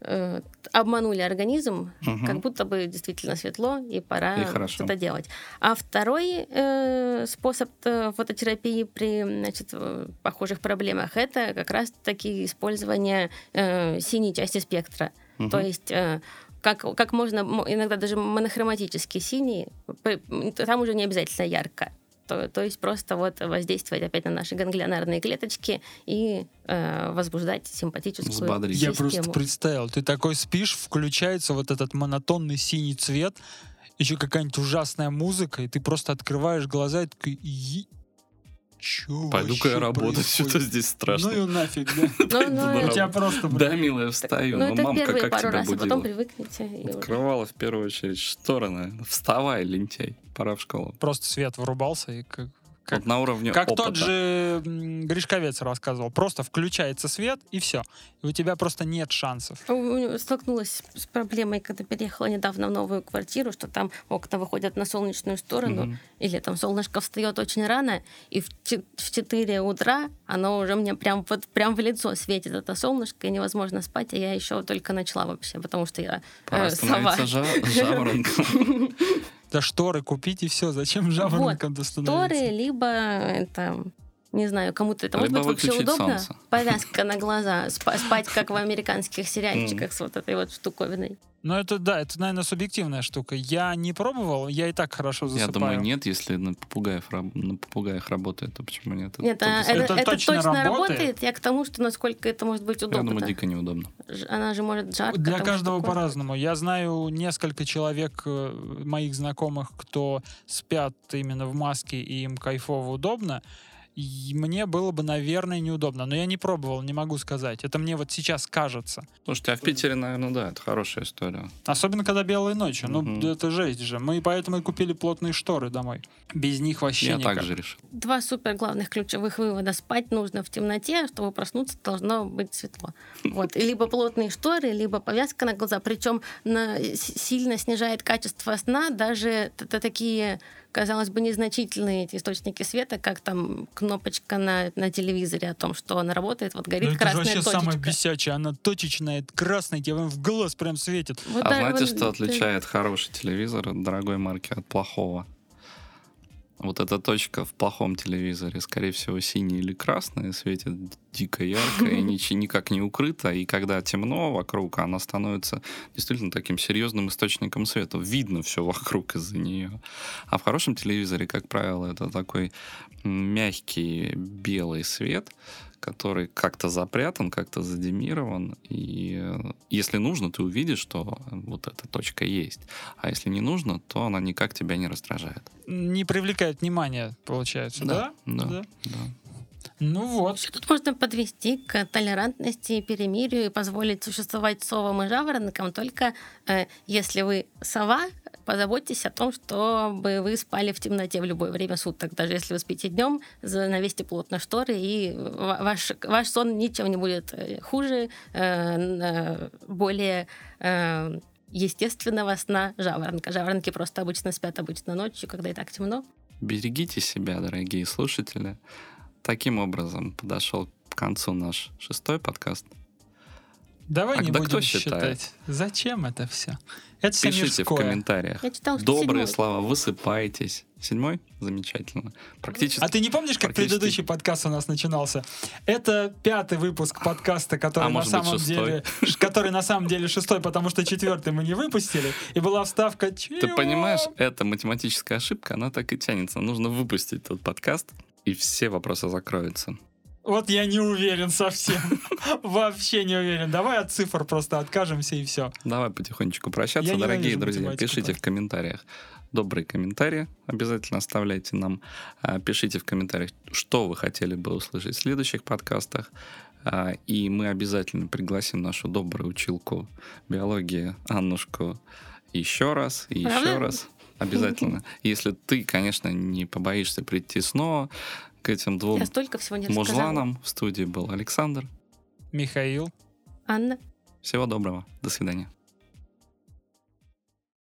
э, обманули организм, Мгм. как будто бы действительно светло, и пора что-то делать. А второй э, способ э, фототерапии при значит, э, похожих проблемах это как раз-таки использование э, синей части спектра. Мгм. То есть э, как, как можно, мо- иногда даже монохроматический синий, там уже не обязательно ярко. То, то есть просто вот воздействовать опять на наши ганглионарные клеточки и э, возбуждать симпатическую Взбодрить. Я систему. просто представил, ты такой спишь, включается вот этот монотонный синий цвет, еще какая-нибудь ужасная музыка, и ты просто открываешь глаза и такой, «Е- чё Пойду-ка я работать, что-то происходит?» здесь страшно. Ну и нафиг, да. Ну, ну, У это- тебя просто... Да, милая, встаю. ну, Ну, это мамка первые как пару тебя раз, а потом будила? привыкнете. и уже. Открывала в первую очередь шторы. Вставай, лентяй. Пора в школу. Просто свет вырубался, и как, Как- вот на уровне Как опыта. тот же Гришковец рассказывал. Просто включается свет, и все. И у тебя просто нет шансов. У- Столкнулась с проблемой, когда переехала недавно в новую квартиру, что там окна выходят на солнечную сторону, Мгм. или там солнышко встает очень рано, и в, че- в 4 утра оно уже мне прям, вот, прям в лицо светит это солнышко, и невозможно спать, а я еще только начала вообще, потому что я Пора э, сова. жа- жаворонком. Да шторы купить и все. Зачем жаворонком-то Торы, становиться? либо это не знаю, кому-то это может Либо быть вообще удобно. солнце. Повязка на глаза, спа- спать как в американских сериальчиках с вот этой вот штуковиной. Ну, это да, это, наверное, субъективная штука. Я не пробовал, я и так хорошо Я засыпаю. думаю, нет, если на попугаев, на попугаях работает, то почему нет? Нет, а, тут это, Это это точно точно, работает? работает. Я к тому, что насколько это может быть Я удобно. думаю, дико неудобно. Она же может жарко. Для каждого по-разному. Я знаю несколько человек, э, моих знакомых, кто спят именно в маске, и им кайфово удобно. И мне было бы, наверное, неудобно. Но я не пробовал, не могу сказать. Это мне вот сейчас кажется. Слушайте, а в Питере, наверное, да, это хорошая история. Особенно, когда белые ночи. Ну, Мгм. это жесть же. Мы поэтому и купили плотные шторы домой. Без них вообще Я никак. так же решил. Два супер главных ключевых вывода. Спать нужно в темноте, а чтобы проснуться, должно быть светло. Вот. И либо плотные шторы, либо повязка на глаза. Причем на, сильно снижает качество сна даже такие, казалось бы, незначительные эти источники света, как там кнопочка на, на телевизоре о том, что он работает, вот Ну, горит это же красная вообще точечка. самое бесячее. Она точечная, красная, тебе в глаз прям светит. Вот а да, знаете, вот, что отличает хороший телевизор от дорогой марки от плохого? Вот эта точка в плохом телевизоре, скорее всего, синяя или красная, светит дико ярко и ничи- никак не укрыта. И когда темно вокруг, она становится действительно таким серьезным источником света. Видно все вокруг из-за нее. А в хорошем телевизоре, как правило, это такой мягкий белый свет, который как-то запрятан, как-то задемирован. И э, если нужно, ты увидишь, что вот эта точка есть. А если не нужно, то она никак тебя не раздражает. Не привлекает внимания, получается, да? Да, да. да. Ну вот. Всё тут можно подвести к толерантности и перемирию и позволить существовать совам и жаворонкам, только э, если вы сова, позаботьтесь о том, чтобы вы спали в темноте в любое время суток. Даже если вы спите днем, навесьте плотно шторы, и ва- ваш, ваш сон ничем не будет э, хуже, э, э, более естественного сна жаворонка. Жаворонки просто обычно спят обычно ночью, когда и так темно. Берегите себя, дорогие слушатели. Таким образом подошел к концу наш шестой подкаст. Давай А не да будем кто считает? считать. Зачем это все? Это все Пишите в мирское. комментариях. Я читала, что Добрые седьмой. слова, высыпайтесь. Седьмой? Замечательно. Практически. А ты не помнишь, как Практически. предыдущий подкаст у нас начинался? Это пятый выпуск подкаста, который А на быть, самом шестой? деле, который на самом деле шестой, потому что четвертый мы не выпустили, и была вставка. Ты «Чего?» понимаешь, эта математическая ошибка, она так и тянется. Нужно выпустить тот подкаст, и все вопросы закроются. Вот я не уверен совсем, вообще не уверен. Давай от цифр просто откажемся и все. Давай потихонечку прощаться, Я дорогие друзья. Пишите да. в комментариях добрые комментарии. Обязательно оставляйте нам. А, Пишите в комментариях, что вы хотели бы услышать в следующих подкастах. А, И мы обязательно пригласим нашу добрую училку биологии Аннушку еще раз и еще Правда? раз. Обязательно. Если ты, конечно, не побоишься прийти снова к этим двум Я столько всего не рассказала. мужланам. В студии был Александр. Михаил. Анна. Всего доброго. До свидания.